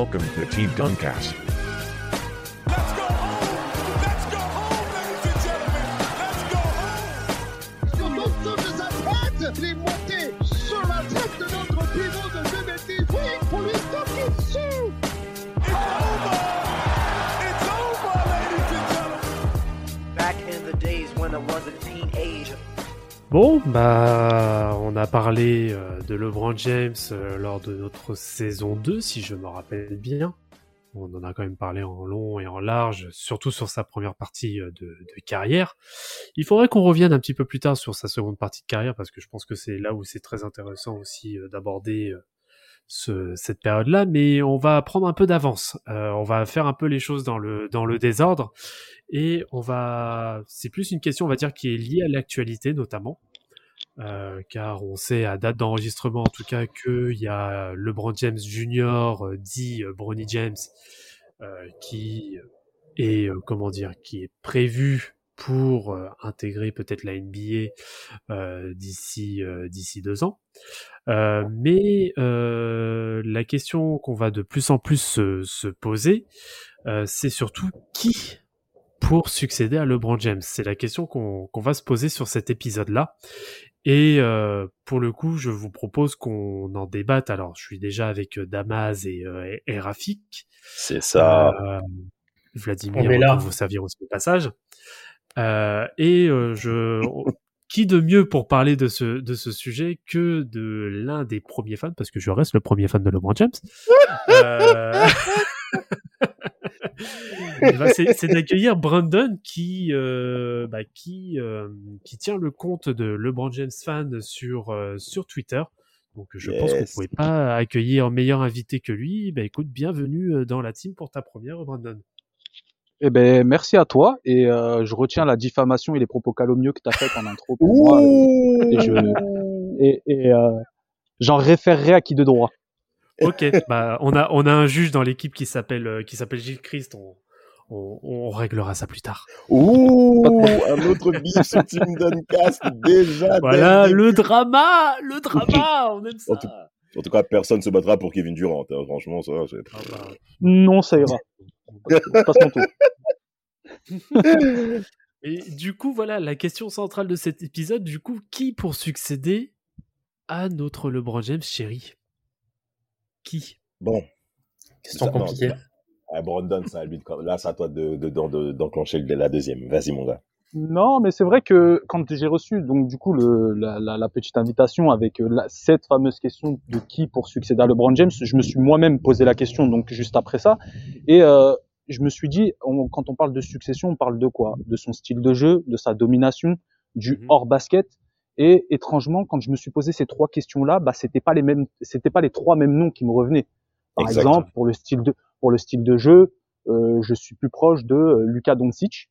Welcome to Team Duncast. Bon, bah, on a parlé euh, de LeBron James euh, lors de notre saison 2, si je me rappelle bien. On en a quand même parlé en long et en large, surtout sur sa première partie euh, de, carrière. Il faudrait qu'on revienne un petit peu plus tard sur sa seconde partie de carrière, parce que je pense que c'est là où c'est très intéressant aussi d'aborder ce, cette période-là, mais on va prendre un peu d'avance. On va faire un peu les choses dans le, dans le désordre, et on va... C'est plus une question, on va dire, qui est liée à l'actualité notamment. Euh, car on sait à date d'enregistrement en tout cas qu'il y a LeBron James Jr. euh, dit euh, Bronny James qui est comment dire qui est prévu pour intégrer peut-être la NBA d'ici d'ici deux ans. Mais la question qu'on va de plus en plus se, se poser, c'est surtout qui pour succéder à LeBron James? C'est la question qu'on qu'on va se poser sur cet épisode-là. Et euh, pour le coup, je vous propose qu'on en débatte. Alors, je suis déjà avec euh, Damas et, euh, et, Rafik. C'est ça. Euh, Vladimir, On est là. vous saviez aussi au passage. Euh, et euh, je, qui de mieux pour parler de ce de ce sujet que de l'un des premiers fans, parce que je reste le premier fan de LeBron James. Euh, bah, c'est d'accueillir Brandon qui euh, bah, qui euh, qui tient le compte de LeBron James fan sur euh, sur Twitter. Donc je pense qu'on Yes. pouvait pas accueillir meilleur invité que lui. Bah écoute, bienvenue dans la team pour ta première, Brandon. Eh ben, merci à toi et je retiens la diffamation et les propos calomnieux que tu as fait en intro pour moi et, et je et, et, j'en référerai à qui de droit. Ok, bah on a on a un juge dans l'équipe qui s'appelle euh, qui s'appelle Gilles Christ. On, on, on réglera ça plus tard. Ouh, un autre bif sur Team Duncast déjà. Voilà le début. drama, le drama, on aime ça. En tout- En tout cas, personne se battra pour Kevin Durant. hein. Franchement, ça, c'est... Ah bah, Non, ça ira. Passe mon tour. Et du coup, voilà, la question centrale de cet épisode, du coup, qui pour succéder à notre LeBron James chéri Qui? Bon. Question Ça, non, compliquée. Ah, Brandon, ça, lui, là, c'est à toi de, de, de- de- d'enclencher le- la deuxième. Vas-y, mon gars. Non, mais c'est vrai que quand j'ai reçu donc du coup le, la, la, la petite invitation avec euh, la, cette fameuse question de qui pour succéder à LeBron James, je me suis moi-même posé la question donc juste après ça et euh, je me suis dit on- quand on parle de succession, on parle de quoi? De son style de jeu, de sa domination, du Mhm. hors basket et étrangement quand je me suis posé ces trois questions-là, bah c'était pas les mêmes c'était pas les trois mêmes noms qui me revenaient. Par Exact. exemple, pour le style de pour le style de jeu, euh, je suis plus proche de euh, Luka Doncic.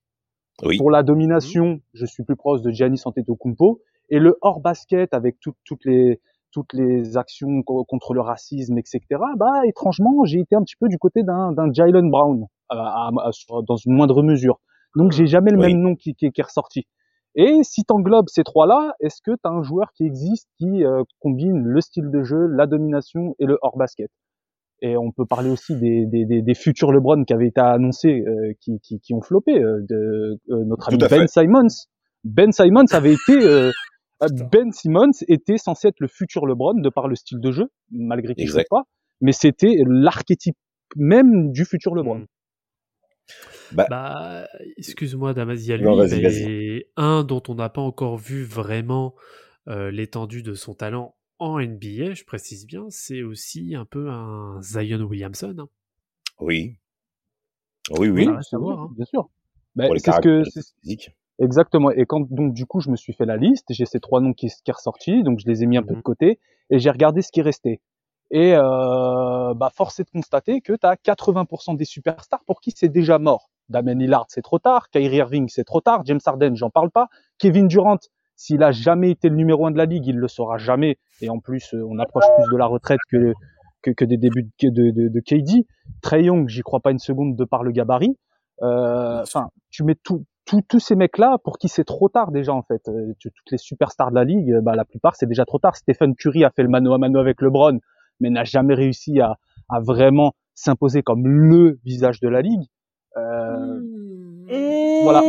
Oui. Pour la domination, je suis plus proche de Giannis Antetokounmpo. Et le hors basket avec tout- toutes les toutes les actions co- contre le racisme, etc. Bah étrangement, j'ai été un petit peu du côté d'un d'un Jalen Brown à- à- à- sur- dans une moindre mesure. Donc j'ai jamais le Oui. même nom qui, qui, qui est ressorti. Et si tu englobes ces trois-là, est-ce que tu as un joueur qui existe qui euh, combine le style de jeu, la domination et le hors basket Et on peut parler aussi des, des, des, des futurs LeBron qui avaient été annoncés, euh, qui, qui, qui ont floppé. euh, de euh, notre ami Ben fait. Simons. Ben Simons avait été euh, Ben Simmons était censé être le futur LeBron de par le style de jeu, malgré qu'il ne Exact. pas, mais c'était l'archétype même du futur LeBron. Mm. Bah, Bah, excuse-moi, Damas, il y a lui, Non, vas-y, mais un dont on n'a pas encore vu vraiment euh, l'étendue de son talent en NBA, je précise bien, c'est aussi un peu un Zion Williamson. hein. oui. Oui, oui. Ça reste à voir, hein. bien sûr. Pour les c'est ce que physiques. Exactement. Et quand donc du coup je me suis fait la liste, j'ai ces trois noms qui qui est ressorti, donc je les ai mis un peu de Mhm. côté et j'ai regardé ce qui restait. Et euh, bah, force est de constater que tu as 80% des superstars pour qui c'est déjà mort. Damien Lillard, c'est trop tard. Kyrie Irving, c'est trop tard. James Harden, j'en parle pas. Kevin Durant, s'il a jamais été le numéro un de la ligue, il le sera jamais. Et en plus, euh, on approche plus de la retraite que que, que des débuts de, de, de, KD. Trey Young, j'y crois pas une seconde de par le gabarit. Euh, Enfin, tu mets tout, tous ces mecs-là pour qui c'est trop tard déjà en fait. Euh, toutes les superstars de la ligue, bah, la plupart c'est déjà trop tard. Stephen Curry a fait le mano à mano avec LeBron, mais n'a jamais réussi à, à vraiment s'imposer comme le visage de la ligue. Euh, voilà.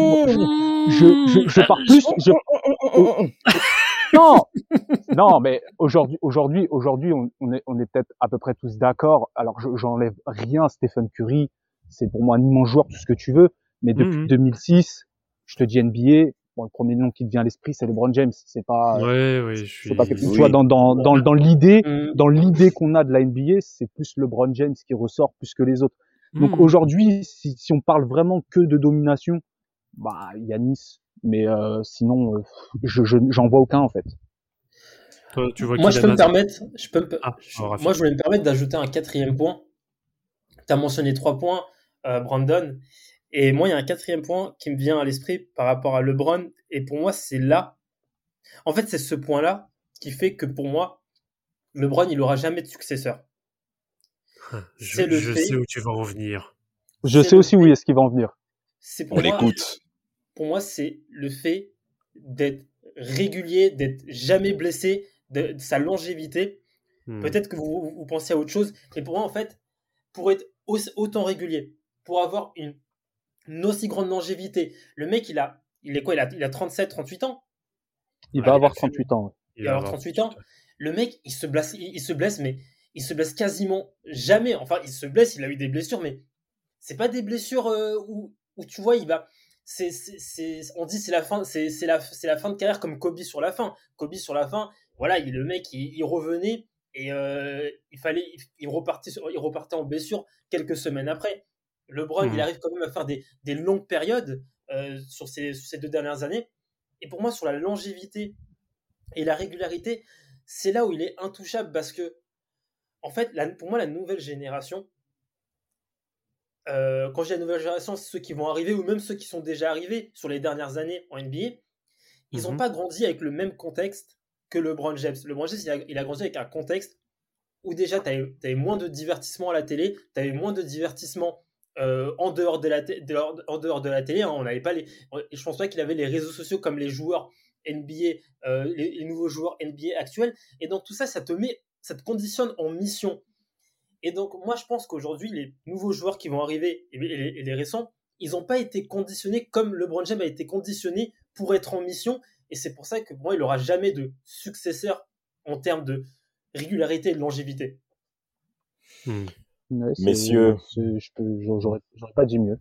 Je, je, je pars plus. Je, non, non, mais aujourd'hui, aujourd'hui, aujourd'hui, on, on est, on est peut-être à peu près tous d'accord. Alors, je- j'enlève rien, Stephen Curry, c'est pour moi un immense joueur, tout ce que tu veux. Mais depuis Mhm. 2006, je te dis NBA. Bon, le premier nom qui te vient à l'esprit, c'est LeBron James. C'est pas, Ouais, ouais, je suis. pas quelque chose. oui. Tu vois, dans, dans, dans, dans l'idée, Mm. dans l'idée qu'on a de la NBA, c'est plus LeBron James qui ressort plus que les autres. Donc Hmm. aujourd'hui, si, si on parle vraiment que de domination, bah il y a Nice, mais euh, sinon, euh, je je- j'en vois aucun en fait. Toi, tu vois Moi, je peux me permettre, je peux me- Ah, je- Rafi. moi, je voulais me permettre d'ajouter un quatrième point. Tu as mentionné trois points, euh, Brandon. Et moi, il y a un quatrième point qui me vient à l'esprit par rapport à LeBron. Et pour moi, c'est là. En fait, c'est ce point-là qui fait que pour moi, LeBron, il aura jamais de successeur. Je, le sais où tu vas en venir. Je sais aussi où est-ce qu'il va en venir. C'est pour On moi, l'écoute. pour moi, c'est le fait d'être régulier, d'être jamais blessé, de, de sa longévité. Hmm. Peut-être que vous, vous pensez à autre chose, mais pour moi, en fait, pour être aussi- autant régulier, pour avoir une, une aussi grande longévité, le mec, il a, il est quoi il a, il a 37, 38 ans? Il Ah, va il avoir a fait- 38 ans. Il va avoir 38 ans. Le mec, il se blesse, il, il se blesse, mais il se blesse quasiment jamais. Enfin, il se blesse, il a eu des blessures, mais c'est pas des blessures euh, où, où tu vois, il va. C'est, c'est, c'est- on dit c'est la fin, c'est, c'est la, c'est la fin de carrière comme Kobe sur la fin. Kobe sur la fin, voilà, il, le mec, il, il revenait et euh, il fallait, il, il repartait, il repartait en blessure quelques semaines après. LeBron, Mhm. il arrive quand même à faire des, des longues périodes euh, sur, ces, sur ces deux dernières années. Et pour moi, sur la longévité et la régularité, c'est là où il est intouchable parce que, en fait, la- pour moi, la nouvelle génération, euh, quand dis la nouvelle génération, c'est ceux qui vont arriver ou même ceux qui sont déjà arrivés sur les dernières années en NBA, ils n'ont Mhm. pas grandi avec le même contexte que LeBron James. LeBron James, il a, il a grandi avec un contexte où déjà, tu avais, moins de divertissement à la télé, tu avais moins de divertissement euh, en, dehors de la de en dehors de la télé. hein. on n'avait pas les, je pense pas qu'il avait les réseaux sociaux comme les joueurs NBA, euh, les, nouveaux joueurs NBA actuels. Et donc tout ça, ça te met, ça te conditionne en mission. Et donc moi, je pense qu'aujourd'hui, les nouveaux joueurs qui vont arriver et, les, récents, ils n'ont pas été conditionnés comme LeBron James a été conditionné pour être en mission. Et c'est pour ça que moi, il n'aura jamais de successeur en termes de régularité et de longévité. Hmm. Ouais, Messieurs. je peux, j'aurais, j'aurais pas dit mieux.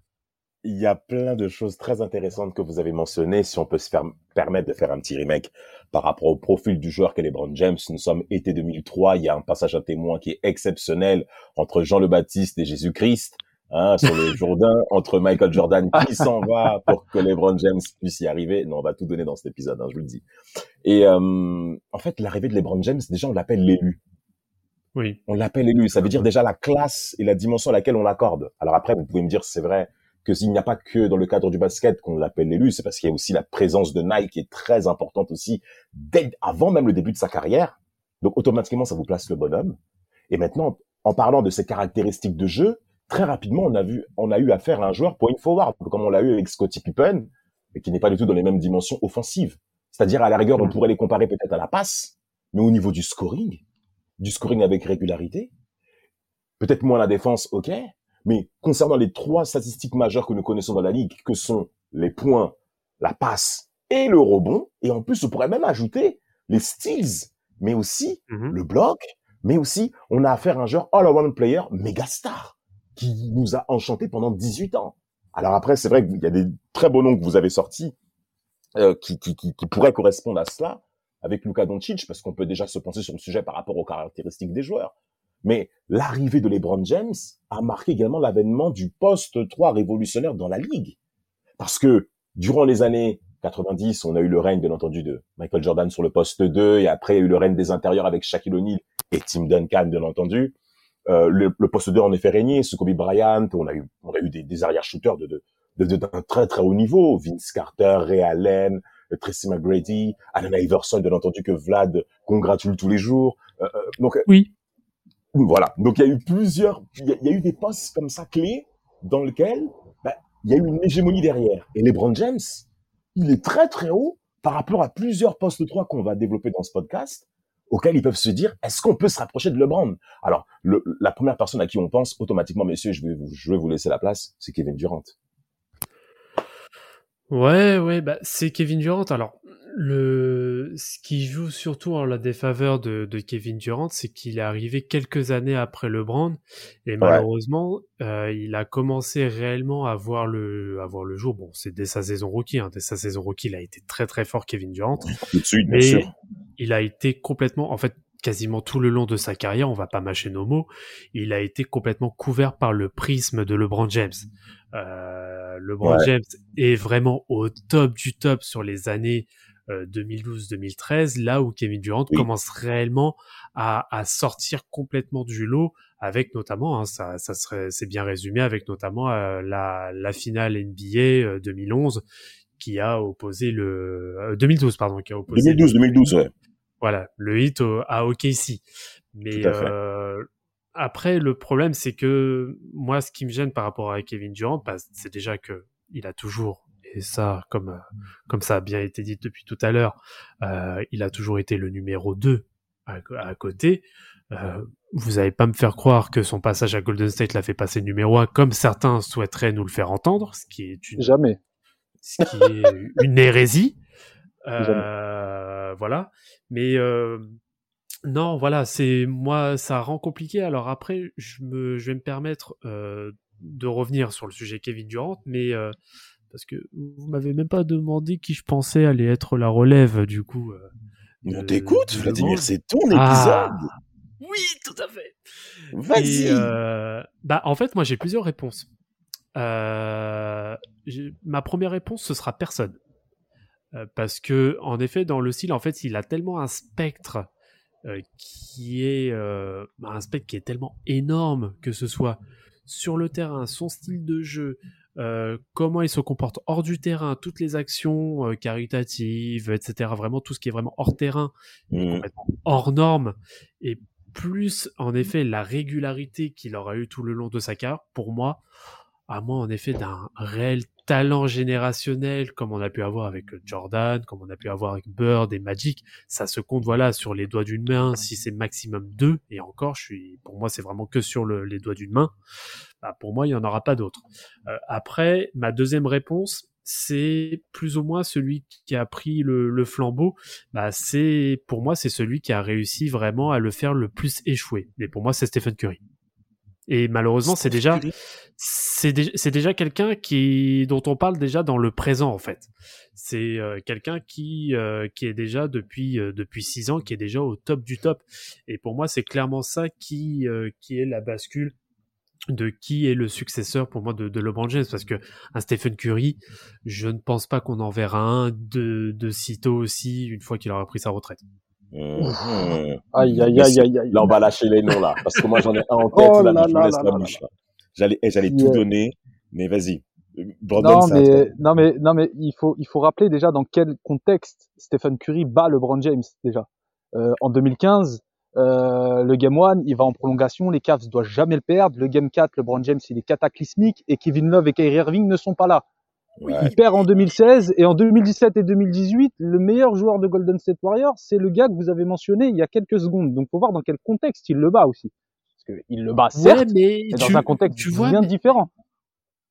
Il y a plein de choses très intéressantes que vous avez mentionnées. Si on peut se faire, permettre de faire un petit remake par rapport au profil du joueur qu'est LeBron James, nous sommes été 2003. Il y a un passage à témoin qui est exceptionnel entre Jean le Baptiste et Jésus-Christ. Hein, sur le Jourdain, entre Michael Jordan qui s'en va pour que LeBron James puisse y arriver. Non, on va tout donner dans cet épisode, hein, je vous le dis. Et euh, en fait, l'arrivée de LeBron James, déjà, on l'appelle l'élu. Oui. On l'appelle élu. Ça veut dire déjà la classe et la dimension à laquelle on l'accorde. Alors après, vous pouvez me dire, c'est vrai que s'il n'y a pas que dans le cadre du basket qu'on l'appelle l'élu, c'est parce qu'il y a aussi la présence de Nike qui est très importante aussi dès avant même le début de sa carrière. Donc automatiquement, ça vous place le bonhomme. Et maintenant, en parlant de ses caractéristiques de jeu, très rapidement, on a vu, on a eu affaire à un joueur point forward, comme on l'a eu avec Scottie Pippen, mais qui n'est pas du tout dans les mêmes dimensions offensives. C'est-à-dire, à la rigueur, on pourrait les comparer peut-être à la passe, mais au niveau du scoring, du scoring avec régularité, peut-être moins la défense, ok, mais concernant les trois statistiques majeures que nous connaissons dans la ligue, que sont les points, la passe et le rebond, et en plus, on pourrait même ajouter les steals, mais aussi Mhm. le bloc, mais aussi, on a affaire à un joueur all-around player méga star, qui nous a enchanté pendant 18 ans. Alors après, c'est vrai qu'il y a des très beaux noms que vous avez sortis, euh, qui, qui, qui, qui pourraient correspondre à cela, avec Luka Doncic, parce qu'on peut déjà se penser sur le sujet par rapport aux caractéristiques des joueurs. Mais l'arrivée de LeBron James a marqué également l'avènement du poste 3 révolutionnaire dans la ligue. Parce que durant les années 90, on a eu le règne, bien entendu, de Michael Jordan sur le poste 2, et après, il y a eu le règne des intérieurs avec Shaquille O'Neal et Tim Duncan, bien entendu. Euh, le, le poste 2 en effet sous Kobe Bryant, on a eu, on a eu des, des arrière-shooters de, de, d'un très très haut niveau, Vince Carter, Ray Allen, Tracy McGrady, Allen Iverson, bien entendu que Vlad congratule tous les jours. Euh, euh, donc euh, Oui. voilà, donc il y a eu plusieurs, il y, a- il y a eu des postes comme ça clés dans lesquels bah, il y a eu une hégémonie derrière. Et LeBron James, il est très très haut par rapport à plusieurs postes 3 qu'on va développer dans ce podcast, auxquels ils peuvent se dire, est-ce qu'on peut se rapprocher de LeBron? Alors, le, la première personne à qui on pense automatiquement, messieurs, je vais vous, je vais vous laisser la place, c'est Kevin Durant. Ouais, ouais, bah, c'est Kevin Durant. Alors, le, ce qui joue surtout en la défaveur de, de Kevin Durant, c'est qu'il est arrivé quelques années après LeBron, et malheureusement, euh, il a commencé réellement à voir le, à voir le jour. Bon, c'est dès sa saison rookie, hein, dès sa saison rookie, il a été très très fort, Kevin Durant. Tout de suite, bien Mais sûr. il a été complètement, en fait, quasiment tout le long de sa carrière, on va pas mâcher nos mots, il a été complètement couvert par le prisme de LeBron James. Euh, LeBron Ouais. James est vraiment au top du top sur les années euh, 2012-2013, là où Kevin Durant Oui. commence réellement à, à sortir complètement du lot, avec notamment, hein, ça, ça serait, c'est bien résumé, avec notamment euh, la, la finale NBA euh, 2011 qui a opposé le euh, 2012 pardon qui a opposé 2012, 2012, ouais. voilà, le hit au- à OKC. Mais Après, le problème, c'est que moi, ce qui me gêne par rapport à Kevin Durant, bah, c'est déjà que il a toujours, et ça, comme, euh, comme ça a bien été dit depuis tout à l'heure, euh, il a toujours été le numéro 2 à, à côté. Euh, vous n'allez pas me faire croire que son passage à Golden State l'a fait passer numéro 1, comme certains souhaiteraient nous le faire entendre, ce qui est une Jamais. ce qui est une hérésie. Euh, voilà. Mais non, voilà, c'est moi, ça rend compliqué. Alors après, je me, je vais me permettre euh, de revenir sur le sujet Kevin Durant, mais euh, parce que vous m'avez même pas demandé qui je pensais allait être la relève du coup. euh, On t'écoute, Vladimir, c'est ton épisode. Ah, oui, tout à fait. Vas-y. Euh, bah, en fait, moi, j'ai plusieurs réponses. Ma première réponse, ce sera personne. Parce que, en effet, dans le style, en fait, il a tellement un spectre euh, qui est euh, bah, un spectre qui est tellement énorme que ce soit sur le terrain, son style de jeu, euh, comment il se comporte hors du terrain, toutes les actions caritatives, etc. Vraiment tout ce qui est vraiment hors terrain, complètement hors norme. Et plus, en effet, la régularité qu'il aura eu tout le long de sa carrière, pour moi, à moins en effet d'un réel talent générationnel comme on a pu avoir avec Jordan, comme on a pu avoir avec Bird et Magic, ça se compte voilà sur les doigts d'une main si c'est maximum deux et encore je suis pour moi c'est vraiment que sur le- les doigts d'une main. Bah, pour moi il y en aura pas d'autres. Euh, après ma deuxième réponse c'est plus ou moins celui qui a pris le, le flambeau. Bah c'est pour moi c'est celui qui a réussi vraiment à le faire le plus échouer. Mais pour moi c'est Stephen Curry. Et malheureusement c'est déjà c'est dé- c'est déjà quelqu'un qui dont on parle déjà dans le présent en fait. C'est euh, quelqu'un qui euh, qui est déjà depuis euh, depuis six ans, qui est déjà au top du top. Et pour moi, c'est clairement ça qui qui est la bascule de qui est le successeur pour moi de, de LeBron James parce que un Stephen Curry, je ne pense pas qu'on en verra un de de sitôt aussi une fois qu'il aura pris sa retraite. Mhm. Aïe, aïe, aïe, aïe, aïe. Là, on va lâcher les noms, là. Parce que moi, j'en ai un en tête, Oh là, là je vous laisse la là bouche, là. J'allais, eh, j'allais tout donner, mais vas-y. Non, mais, non, mais, non, mais il faut, il faut rappeler déjà dans quel contexte Stephen Curry bat LeBron James, déjà. Euh, en 2015, euh, le Game 1, il va en prolongation, les Cavs doivent jamais le perdre. Le Game 4, LeBron James, il est cataclysmique et Kevin Love et Kyrie Irving ne sont pas là. Ouais. Il perd en 2016 et en 2017 et 2018, le meilleur joueur de Golden State Warriors, c'est le gars que vous avez mentionné il y a quelques secondes. Donc, faut voir dans quel contexte il le bat aussi. Parce que il le bat certes, mais mais dans un contexte tu vois, bien mais- différent.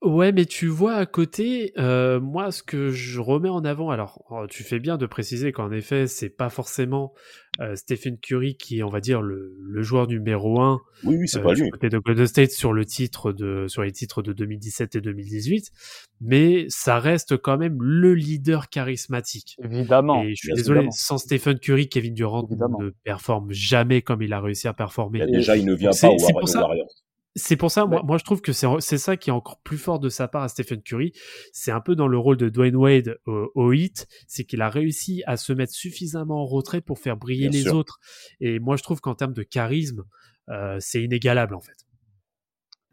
Ouais, mais tu vois à côté, euh, moi, ce que je remets en avant, alors oh, tu fais bien de préciser qu'en effet, c'est pas forcément euh, Stephen Curry qui est, on va dire, le, le joueur numéro un Oui, oui, c'est euh, pas du lui. côté de Golden State sur le titre de, sur les titres de 2017 et 2018, mais ça reste quand même le leader charismatique. Évidemment. Et je suis désolé, évidemment. sans Stephen Curry, Kevin Durant Évidemment. ne performe jamais comme il a réussi à performer. Et déjà, il ne vient pas au Warriors. C'est pour ça, moi, moi je trouve que c'est ça qui est encore plus fort de sa part à Stephen Curry. C'est un peu dans le rôle de Dwayne Wade au, au Heat, c'est qu'il a réussi à se mettre suffisamment en retrait pour faire briller Bien les sûr. autres. Et moi je trouve qu'en termes de charisme, euh, c'est inégalable en fait.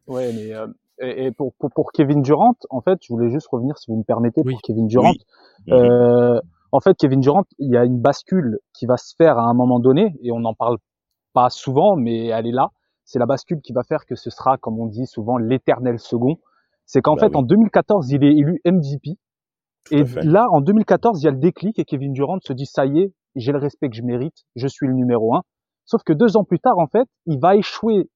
Ouais, mais euh, et, et pour, pour pour Kevin Durant, en fait, je voulais juste revenir, si vous me permettez, Oui. pour Kevin Durant. Euh, en fait, Kevin Durant, il y a une bascule qui va se faire à un moment donné, et on n'en parle pas souvent, mais elle est là. C'est la bascule qui va faire que ce sera, comme on dit souvent, l'éternel second. C'est qu'en Bah fait, oui. en 2014, il est élu MVP. Tout Et là, en 2014, il y a le déclic et Kevin Durant se dit, ça y est, j'ai le respect que je mérite, je suis le numéro un. Sauf que deux ans plus tard, en fait, il va échouer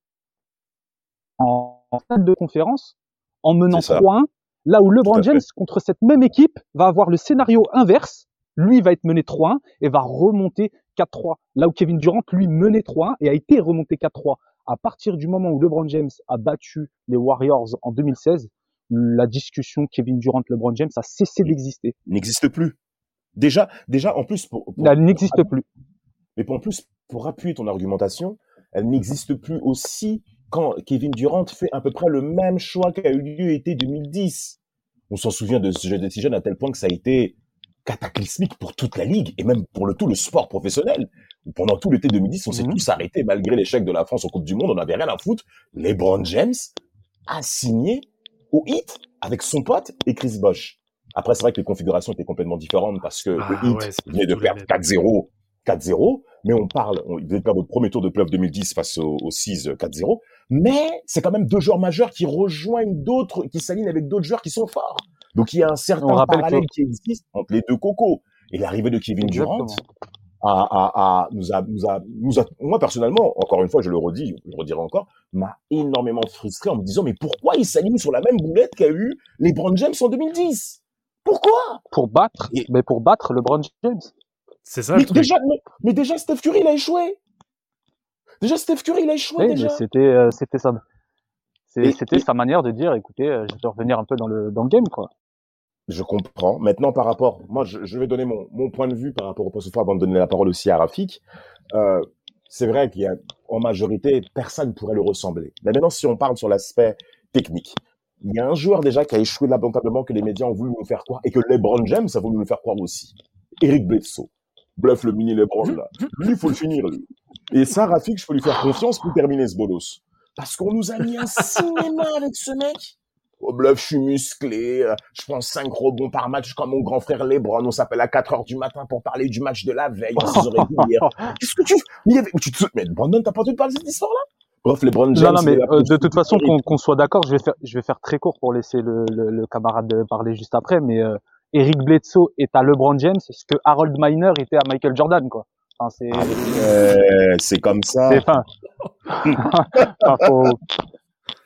en, en finale de conférence en menant C'est ça. 3-1, là où LeBron fait. James, contre cette même équipe, va avoir le scénario inverse. Lui va être mené 3-1 et va remonter 4-3. Là où Kevin Durant, lui, menait 3-1 et a été remonté 4-3. À partir du moment où LeBron James a battu les Warriors en 2016, la discussion Kevin Durant-LeBron James a cessé d'exister. N'existe plus. Déjà, déjà, en plus, pour, pour- Elle n'existe plus. mais pour- en plus, pour appuyer ton argumentation, elle n'existe plus aussi quand Kevin Durant fait à peu près le même choix qu'a eu lieu été 2010. On s'en souvient de ce jeu de jeunes à tel point que ça a été cataclysmique pour toute la ligue et même pour le tout le sport professionnel. Où Pendant tout l'été 2010, on s'est Mhm. tous arrêtés malgré l'échec de la France en Coupe du Monde, on n'avait rien à foutre. LeBron James a signé au hit avec son pote et Chris Bosh. Après, c'est vrai que les configurations étaient complètement différentes parce que Ah le ouais, c'est pas venait de perdre mêmes. 4-0, 4-0, mais on parle, on, ils venaient de perdre au premier tour de playoff 2010 face au, au 6 4-0, mais c'est quand même deux joueurs majeurs qui rejoignent d'autres, qui s'alignent avec d'autres joueurs qui sont forts. Donc il y a un certain parallèle que- qui existe entre les deux cocos. Et l'arrivée de Kevin Durant Exactement. A, a, a, nous a, nous a, nous a, moi personnellement, encore une fois, je le redis, je le redirai encore, m'a énormément frustré en me disant, mais pourquoi il s'aligne sur la même boulette qu'a eu LeBron James en 2010? Pourquoi? Pour battre, Et- mais pour battre LeBron James. C'est ça mais le truc. déjà, mais, mais déjà, Steph Curry, il a échoué. Déjà, Steph Curry, il a échoué, Oui, mais déjà. c'était euh, c'était ça. C'était et- sa manière de dire, écoutez, euh, je vais revenir un peu dans le dans le game, quoi. Je comprends. Maintenant, par rapport, moi, je, je vais donner mon, mon point de vue par rapport au poste avant de donner la parole aussi à Rafik. Euh, c'est vrai qu'il y a, en majorité, personne ne pourrait le ressembler. Mais maintenant, si on parle sur l'aspect technique, il y a un joueur déjà qui a échoué lamentablement que les médias ont voulu nous faire croire et que LeBron James a voulu nous faire croire aussi. Eric Bledsoe. Bluff le mini LeBron, là. Lui, il faut le finir, lui. Et ça, Rafik, je peux lui faire confiance pour terminer ce bolos. Parce qu'on nous a mis un cinéma avec ce mec. Au bluff, je suis musclé, euh, je prends 5 rebonds par match comme mon grand frère Lebron. On s'appelle à 4 heures du matin pour parler du match de la veille, à 6h30 hier. Qu'est-ce que tu Mais, avait... tu te... mais Brandon, t'as pas entendu parler de cette histoire-là? Bref, LeBron James. non, non, mais euh, de toute façon, qu'on soit d'accord, je vais faire je vais faire très court pour laisser le, le, le camarade parler juste après, mais euh, Eric Bledsoe est à LeBron James ce que Harold Miner était à Michael Jordan, quoi. Enfin, c'est Ah, euh, c'est comme ça. c'est enfin, enfin, faut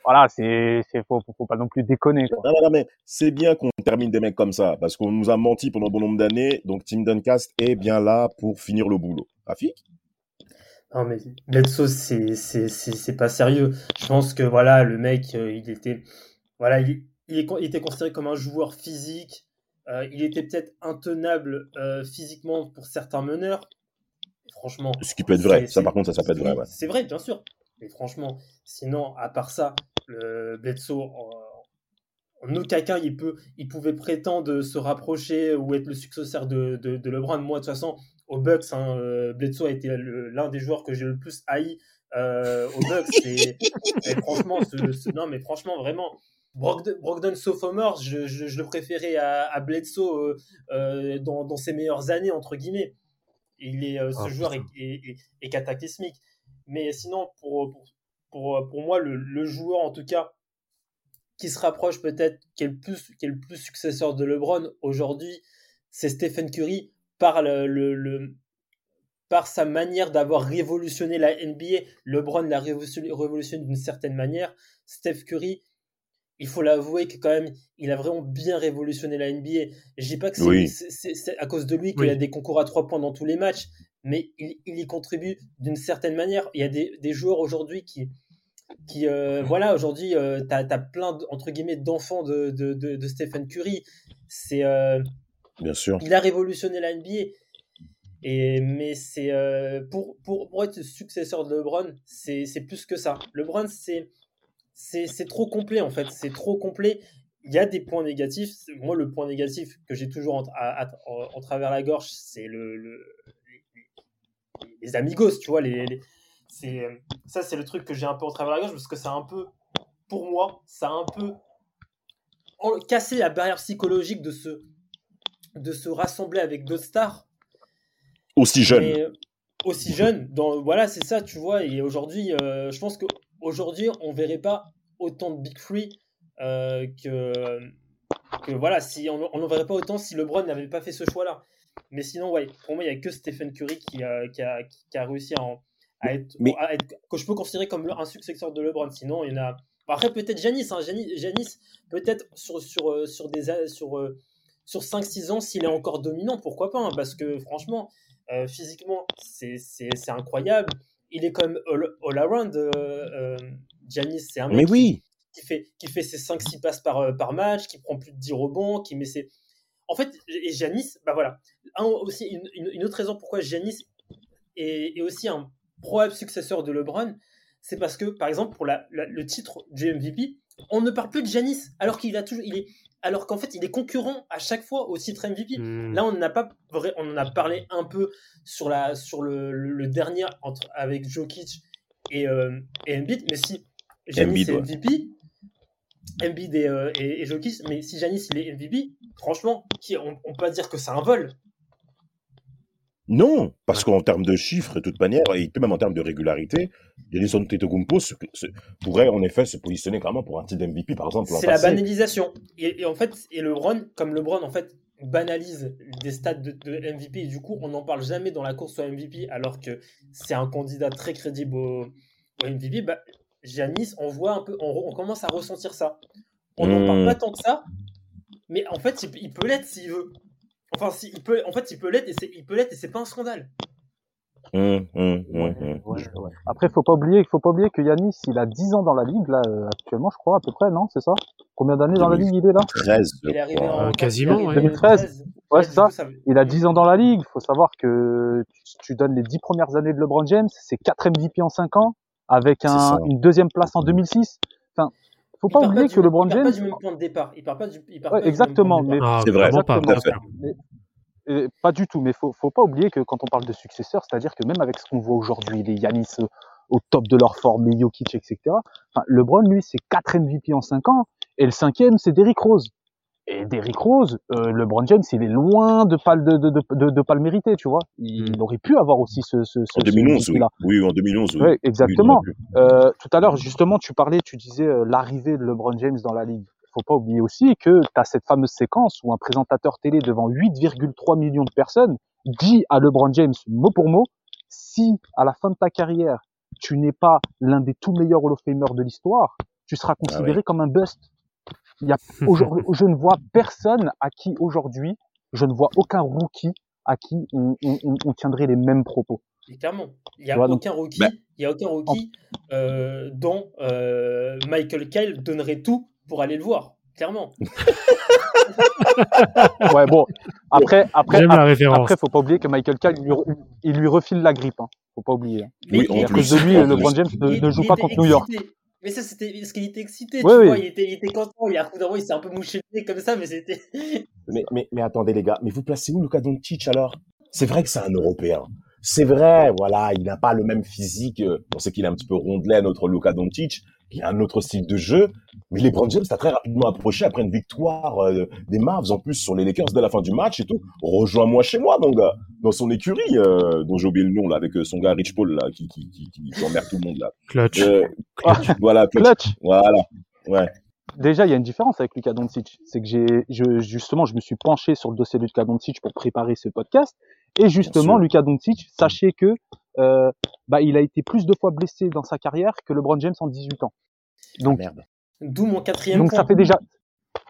voilà, c'est c'est faut, faut faut pas non plus déconner, quoi. Non, non, non, mais c'est bien qu'on termine des mecs comme ça, parce qu'on nous a menti pendant bon nombre d'années, donc Tim Duncast est bien là pour finir le boulot. Rafik? Non, mais Bledsoe, c'est, c'est, c'est, c'est pas sérieux. Je pense que voilà, le mec, euh, il était, voilà, il, il, était considéré comme un joueur physique. Euh, il était peut-être intenable euh, physiquement pour certains meneurs. Franchement, Ce qui peut être vrai, ça par contre, ça, ça peut être vrai, ouais. C'est vrai, bien sûr. Mais franchement, sinon, à part ça, le Bledsoe, en, en aucun cas, il, peut, il pouvait prétendre se rapprocher ou être le successeur de, de, de LeBron. Moi, de toute façon, aux Bucks, hein, euh, Bledsoe a été l'un des joueurs que j'ai le plus haï euh, aux Bucks. Et, et franchement, ce- ce- non, mais franchement, vraiment. Brogdon, Brogdon Sophomore, je, je, je le préférais à, à Bledsoe euh, euh, dans, dans ses meilleures années, entre guillemets. Il est, euh, ce Oh, joueur est, putain. est, est- est cataclysmique. Mais sinon, pour, pour, pour, pour moi, le, le joueur, en tout cas, qui se rapproche peut-être, qui est le plus, qui est le plus successeur de LeBron aujourd'hui, c'est Stephen Curry par le, le, le- par sa manière d'avoir révolutionné la NBA. LeBron l'a révolutionné, d'une certaine manière. Steph Curry, il faut l'avouer que quand même, il a vraiment bien révolutionné la NBA. Je dis pas que c'est Oui. à cause de lui qu'il Oui. y a des concours à trois points dans tous les matchs, mais il, il y contribue d'une certaine manière. Il y a des, des joueurs aujourd'hui qui, qui euh, voilà, aujourd'hui, euh, tu as, plein, entre guillemets, d'enfants de, de, de, de Stephen Curry. C'est, euh, Bien sûr. il a révolutionné la NBA. Et, mais c'est euh, pour, pour, pour être le successeur de LeBron, c'est plus que ça. LeBron, c'est c'est c'est trop complet en fait. C'est trop complet. Il y a des points négatifs. Moi, le point négatif que j'ai toujours en, à- à- en- en travers la gorge, c'est le, le- les, les amigos, tu vois. Les, les- c'est ça, c'est le truc que j'ai un peu en travers la gorge parce que c'est un peu, pour moi, ça a un peu cassé la barrière psychologique de se de se rassembler avec d'autres stars Aussi jeune. mais, euh, aussi jeune, dans, voilà, c'est ça, tu vois. Et aujourd'hui, euh, je pense qu'aujourd'hui, on verrait pas autant de Big Free euh, que, que, voilà, si on n'en verrait pas autant si LeBron n'avait pas fait ce choix-là. Mais sinon, ouais, pour moi, il n'y a que Stephen Curry qui a, qui a, qui a réussi à, en- à être, Mais- à être- que je peux considérer comme un successeur de LeBron. Sinon, il y en a. Après, peut-être Janis, hein, Janis, Janis, peut-être sur, sur, euh, sur, des, a- sur, euh, sur 5-6 ans, s'il est encore dominant, pourquoi pas, hein, parce que franchement, euh, physiquement, c'est c'est- c'est incroyable. Il est quand même all, all euh, euh, Giannis, c'est un mec Mais qui- oui. qui, fait, qui fait ses 5-6 passes par, euh, par match, qui prend plus de 10 rebonds, qui met ses. En fait, et Giannis, bah voilà. Un, aussi, une, une- une autre raison pourquoi Giannis est, est aussi un probable successeur de LeBron, c'est parce que, par exemple, pour la, la- le titre du MVP, on ne parle plus de Giannis, alors qu'il a toujours. Il est, alors qu'en fait, il est concurrent à chaque fois au titre MVP. Hmm. Là, on n'a pas on en a parlé un peu sur la sur le, le- le dernier entre avec Jokic et, euh, et Embiid, mais si Embiid, est ouais. MVP, Embiid et, euh, et, et Jokic, mais si Giannis il est MVP, franchement, qui, on, on peut pas dire que c'est un vol. Non, parce qu'en termes de chiffres, de toute manière, et même en termes de régularité, se- se- pourrait en effet se positionner carrément pour un titre MVP, par exemple. C'est la banalisation. Et, et en fait, et LeBron, comme LeBron en fait banalise des stats de, de MVP, et du coup, on n'en parle jamais dans la course au MVP, alors que c'est un candidat très crédible au, au MVP. Bah, Giannis, on voit un peu, on, on commence à ressentir ça. On n'en Hmm. parle pas tant que ça, mais en fait, il peut l'être s'il veut. Enfin, si, il peut, en fait, il peut l'être et c'est, il peut l'être et c'est pas un scandale. Ouais, hum. ouais, ouais. Après, faut pas oublier, faut pas oublier que Yanis, il a 10 ans dans la ligue là euh, actuellement, je crois à peu près, non C'est ça? Combien d'années dans la ligue il est là? 13, je Il est arrivé en Euh, quasiment, il est ouais. arrivé en 2013. Ouais, c'est ça. Il a 10 ans dans la ligue. Faut savoir que tu, tu donnes les 10 premières années de LeBron James, c'est 4 MVP en 5 ans, avec un, une deuxième place en 2006. Faut il pas oublier que LeBron il part James. pas du même point de départ. Il part pas du, il part Ouais, pas du même exactement, point de départ. Ah, C'est vrai, vraiment pas, exactement. Mais- du tout, mais faut, faut pas oublier que quand on parle de successeurs, c'est-à-dire que même avec ce qu'on voit aujourd'hui, les Yanis euh, au top de leur forme, les Jokic, etc. Enfin, LeBron, lui, c'est 4 MVP en 5 ans, et le cinquième, c'est Derrick Rose. Et Derrick Rose, euh, LeBron James, il est loin de pas, le- de, de, de, de, de pas le mériter, tu vois. Il, Mm. aurait pu avoir aussi ce, ce, ce En 2011, ce oui. Oui, en 2011, oui. Exactement. Euh, tout à l'heure, justement, tu parlais, tu disais euh, l'arrivée de LeBron James dans la ligue. Faut pas oublier aussi que tu as cette fameuse séquence où un présentateur télé devant 8,3 millions de personnes dit à LeBron James mot pour mot, si à la fin de ta carrière, tu n'es pas l'un des tout meilleurs Hall of Famer de l'histoire, tu seras considéré comme un bust. Il y a, aujourd'hui, je ne vois personne à qui aujourd'hui, je ne vois aucun rookie à qui on, on- on- on tiendrait les mêmes propos. Clairement, il n'y a vois, donc- aucun rookie, il y a aucun rookie euh, dont euh, Michael Kyle donnerait tout pour aller le voir. Clairement. Ouais, bon. Après, après, J'aime après, la référence. après, faut pas oublier que Michael Kyle, il lui, il lui refile la grippe. Hein. Faut pas oublier. hein. Oui, en Et était à plus, cause de lui, LeBron. James ne, joue pas contre New York. Mais ça, c'était parce qu'il était excité, tu Oui, vois. Il était, il était content. Il a un coup moment, il s'est un peu mouché le nez comme ça, mais c'était. Mais, mais, mais attendez, les gars, mais vous placez où Luka Doncic alors? C'est vrai que c'est un Européen. C'est vrai, voilà, il n'a pas le même physique. On sait qu'il est un petit peu rondelet, notre Luka Doncic. Il a un autre style de jeu. Mais les Brown James t'a très rapidement approché après une victoire euh, des Mavs en plus sur les Lakers dès la fin du match et tout. Rejoins-moi chez moi, mon gars, dans son écurie, euh, dont j'ai oublié le nom là, avec euh, son gars Rich Paul là, qui, qui, qui, qui, qui emmerde tout le monde là. Clutch. Ah, voilà, clutch. clutch. Voilà. Ouais. Déjà, il y a une différence avec Luka Doncic. C'est que j'ai, je, justement, je me suis penché sur le dossier de Luka Doncic pour préparer ce podcast. Et justement. Luka Doncic, sachez que, euh, bah, il a été plus de fois blessé dans sa carrière que LeBron James en 18 ans. Donc, Ah, merde. D'où mon quatrième donc point. ça fait déjà,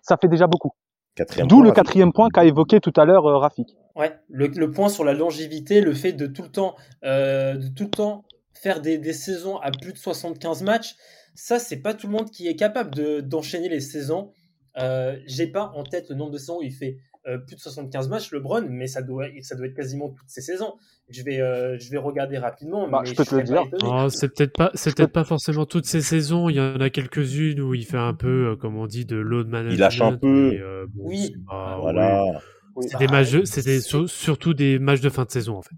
ça fait déjà beaucoup. Quatrième D'où point, le Rafik. quatrième point qu'a évoqué tout à l'heure euh, Rafik. Ouais, le, le point sur la longévité, le fait de tout le temps, euh, de tout le temps faire des, des saisons à plus de 75 matchs, ça, c'est pas tout le monde qui est capable de- d'enchaîner les saisons. Euh, J'ai pas en tête le nombre de saisons où il fait euh, plus de 75 matchs, LeBron, mais ça doit, ça doit être quasiment toutes ces saisons. Je vais, euh, je vais regarder rapidement. Bah, mais je peux te le dire. Oh, c'est peut-être pas, c'est peut-être pas forcément toutes ces saisons. Il y en a quelques-unes où il fait un peu, euh, comme on dit, de load management. lâche un peu. euh, bon, Oui. c'est pas- Voilà. oui. Oui. C'est des matchs, de- c'est des- sur- surtout des matchs de fin de saison en fait.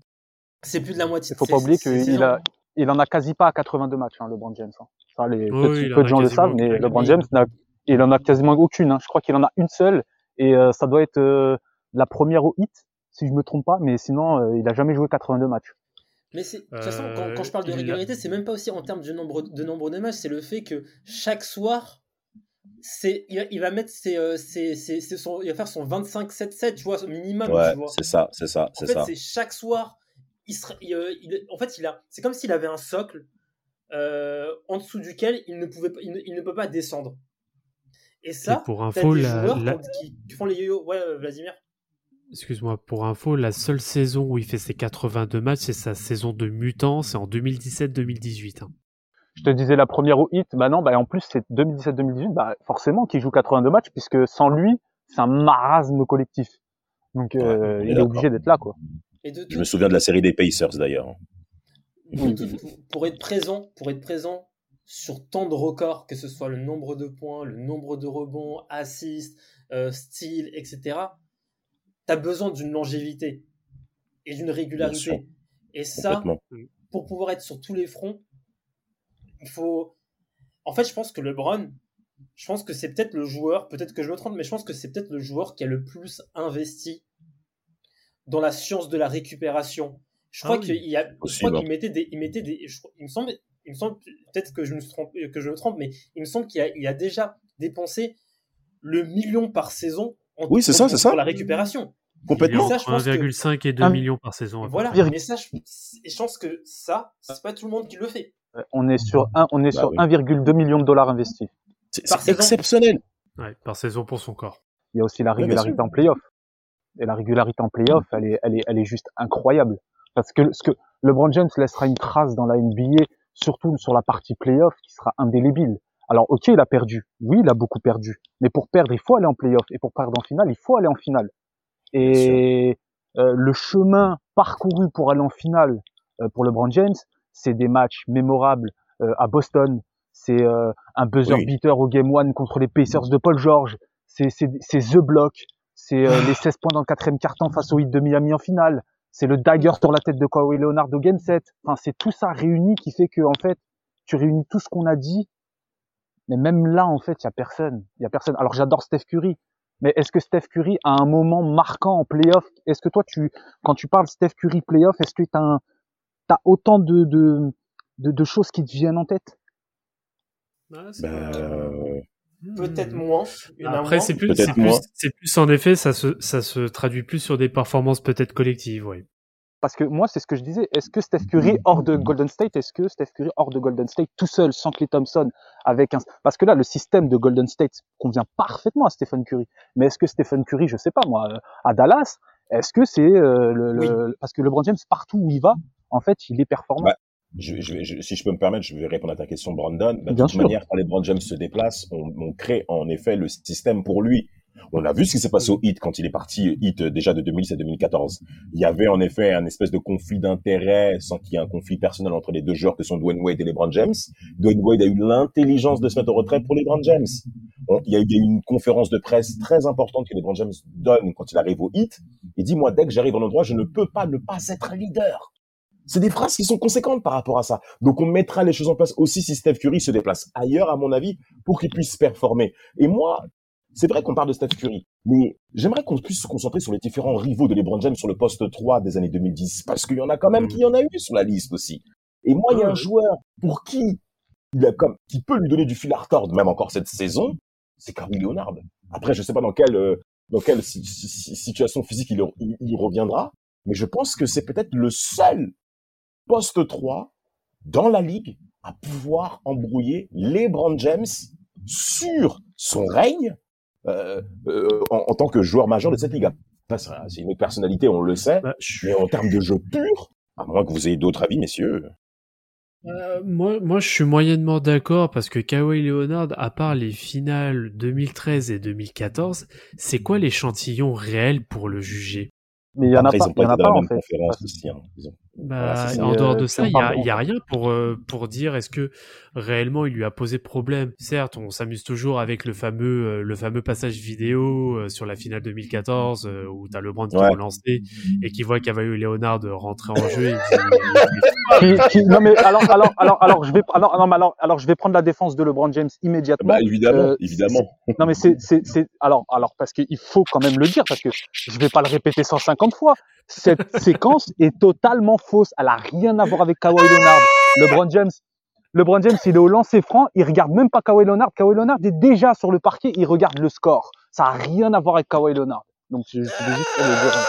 C'est plus de la moitié. Il faut de pas oublier qu'il a, il en a quasi pas à 82 matchs, hein, LeBron James. hein. Ça, les, Oui, peu a de gens le quasiment savent, mais aucune. LeBron. James, n'a- il en a quasiment aucune. hein. Je crois qu'il en a une seule, et euh, ça doit être euh, la première au hit, si je me trompe pas. Mais sinon, euh, il a jamais joué 82 matchs. Mais c'est, de toute façon, quand, quand je parle de régularité, c'est même pas aussi en termes de nombre de, nombre de matchs, c'est le fait que chaque soir, c'est, il, va- il va mettre ses, ses- ses- ses- son, il va faire son 25-7-7, tu vois, au minimum, Ouais, tu vois. c'est ça, c'est ça, En c'est fait, ça. c'est chaque soir, il serait, il, euh, il- en fait, il a, c'est comme s'il avait un socle euh, en dessous duquel il ne pouvait, pas- il ne, il ne peut pas descendre. Et ça, Et pour info, des la- joueurs la- qui, qui font les yo-yo. Ouais, euh, Vladimir. Excuse-moi, pour info, la seule saison où il fait ses 82 matchs, c'est sa saison de mutant, c'est en 2017-2018. hein. Je te disais la première au hit, bah non, bah en plus c'est 2017-2018, bah forcément qu'il joue 82 matchs, puisque sans lui, c'est un marasme collectif. Donc euh, Ouais, on est il est obligé d'être là, quoi. Et de, Je me souviens de la série des Pacers d'ailleurs. pour, être présent, pour être présent sur tant de records, que ce soit le nombre de points, le nombre de rebonds, assists, euh, steals, etc. T'as besoin d'une longévité et d'une régularité. Et ça, Complètement. pour pouvoir être sur tous les fronts, il faut. En fait, je pense que LeBron, je pense que c'est peut-être le joueur, peut-être que je me trompe, mais je pense que c'est peut-être le joueur qui a le plus investi dans la science de la récupération. Je Ah crois oui. qu'il y a, je crois hein. qu'il mettait des, il mettait des, je il me semble, il me semble peut-être que je me trompe, que je me trompe, mais il me semble qu'il a, il a déjà dépensé le million par saison en, Oui, c'est ça, c'est ça. pour la récupération. Complètement. Et ça, je pense que- 1,5 et 2 Un- millions par saison. Voilà, mais ça, je, et je pense que ça, c'est pas tout le monde qui le fait. Euh, On est sur un, on est Bah sur oui. 1,2 million de dollars investis. C'est exceptionnel. Ouais, par saison pour son corps. Il y a aussi la régularité en playoff. Et la régularité en playoff, elle est, elle est, elle est juste incroyable. Parce que ce que LeBron James laissera une trace dans la NBA, surtout sur la partie playoff, qui sera indélébile. Alors, ok, il a perdu. Oui, il a beaucoup perdu. Mais pour perdre, il faut aller en playoff. Et pour perdre en finale, il faut aller en finale. Et euh, le chemin parcouru pour aller en finale euh, pour LeBron James, c'est des matchs mémorables euh, à Boston. C'est euh, un buzzer Oui. beater au Game One contre les Pacers de Paul George. C'est The Block. C'est euh, les 16 points dans le quatrième quart-temps face au Heat de Miami en finale. C'est le dagger sur la tête de Kawhi Leonard au Game 7. Enfin, c'est tout ça réuni qui fait que en fait, tu réunis tout ce qu'on a dit. Mais même là, en fait, il y a personne. Il y a personne. Alors, j'adore Steph Curry. Mais est-ce que Steph Curry a un moment marquant en playoff Est-ce que toi, tu, quand tu parles Steph Curry playoff, est-ce que tu as, as autant de, de, de, de choses qui te viennent en tête? Ah, c'est Bah, euh, Peut-être moins. en a Après, moins. c'est plus, Peut-être c'est plus, moins. c'est plus en effet, ça se, ça se traduit plus sur des performances peut-être collectives, oui. Parce que moi, c'est ce que je disais. Est-ce que Steph Curry hors de Golden State, est-ce que Steph Curry hors de Golden State, tout seul, sans Clay Thompson, avec un, parce que là, le système de Golden State convient parfaitement à Stephen Curry. Mais est-ce que Stephen Curry, je sais pas moi, euh, à Dallas, est-ce que c'est euh, le, le- parce que LeBron James partout où il va, en fait, il est performant. Bah, je, je je- si je peux me permettre, je vais répondre à ta question, Brandon. Bah, de Bien toute sûr. manière, quand les Brand James se déplacent, on, on crée en effet le système pour lui. On a vu ce qui s'est passé au Heat quand il est parti Heat euh, déjà de 2010 à 2014. Il y avait en effet un espèce de conflit d'intérêts sans qu'il y ait un conflit personnel entre les deux joueurs que sont Dwayne Wade et les Brand James. Dwayne Wade a eu l'intelligence de se mettre au retrait pour les Brand James. On- il, y a eu, une conférence de presse très importante que les Brand James donnent quand il arrive au Heat. Il dit, moi, dès que j'arrive en endroit, je ne peux pas ne pas être un leader. C'est des phrases qui sont conséquentes par rapport à ça. Donc on mettra les choses en place aussi si Steph Curry se déplace ailleurs, à mon avis, pour qu'il puisse performer. Et moi, c'est vrai qu'on parle de Steph Curry, mais j'aimerais qu'on puisse se concentrer sur les différents rivaux de LeBron James sur le poste 3 des années 2010, parce qu'il y en a quand même qui y en a eu sur la liste aussi. Et moi, il y a un joueur pour qui il a comme, qui peut lui donner du fil à retordre, même encore cette saison, c'est Kawhi Leonard. Après, je sais pas dans quelle, euh, dans quelle si- si- si- situation physique il, il- il reviendra, mais je pense que c'est peut-être le seul poste 3 dans la ligue à pouvoir embrouiller LeBron James sur son règne euh, euh, en, en tant que joueur majeur de cette ligue. C'est une autre personnalité, on le sait, Bah, mais en termes de jeu pur, à moins que vous ayez d'autres avis, messieurs. Euh, moi, moi, je suis moyennement d'accord parce que Kawhi Leonard, à part les finales 2013 et 2014, c'est quoi l'échantillon réel pour le juger? Mais il y en a Après, pas, ils ont il y en pas a été dans pas la en même fait. conférence aussi. hein. Ont- Bah, Voilà, en dehors euh, de ça, il y a, rien pour, euh, pour dire est-ce que réellement il lui a posé problème. Certes, on s'amuse toujours avec le fameux, euh, le fameux passage vidéo euh, sur la finale 2014 euh, où t'as LeBron qui Ouais. relance et qui voit Cavalier Leonard rentrer en jeu. Et dit, Qui- qui- non mais alors alors alors alors je vais alors non mais alors alors je vais prendre la défense de LeBron James immédiatement. Bah, évidemment, Euh, évidemment. Non mais c'est c'est c'est alors alors parce qu'il faut quand même le dire parce que je vais pas le répéter 150 fois. Cette séquence est totalement fausse. Elle a rien à voir avec Kawhi Leonard. LeBron James, LeBron James, il est au lancer franc, il regarde même pas Kawhi Leonard. Kawhi Leonard est déjà sur le parquet, il regarde le score. Ça a rien à voir avec Kawhi Leonard. Donc je, je voulais juste le dire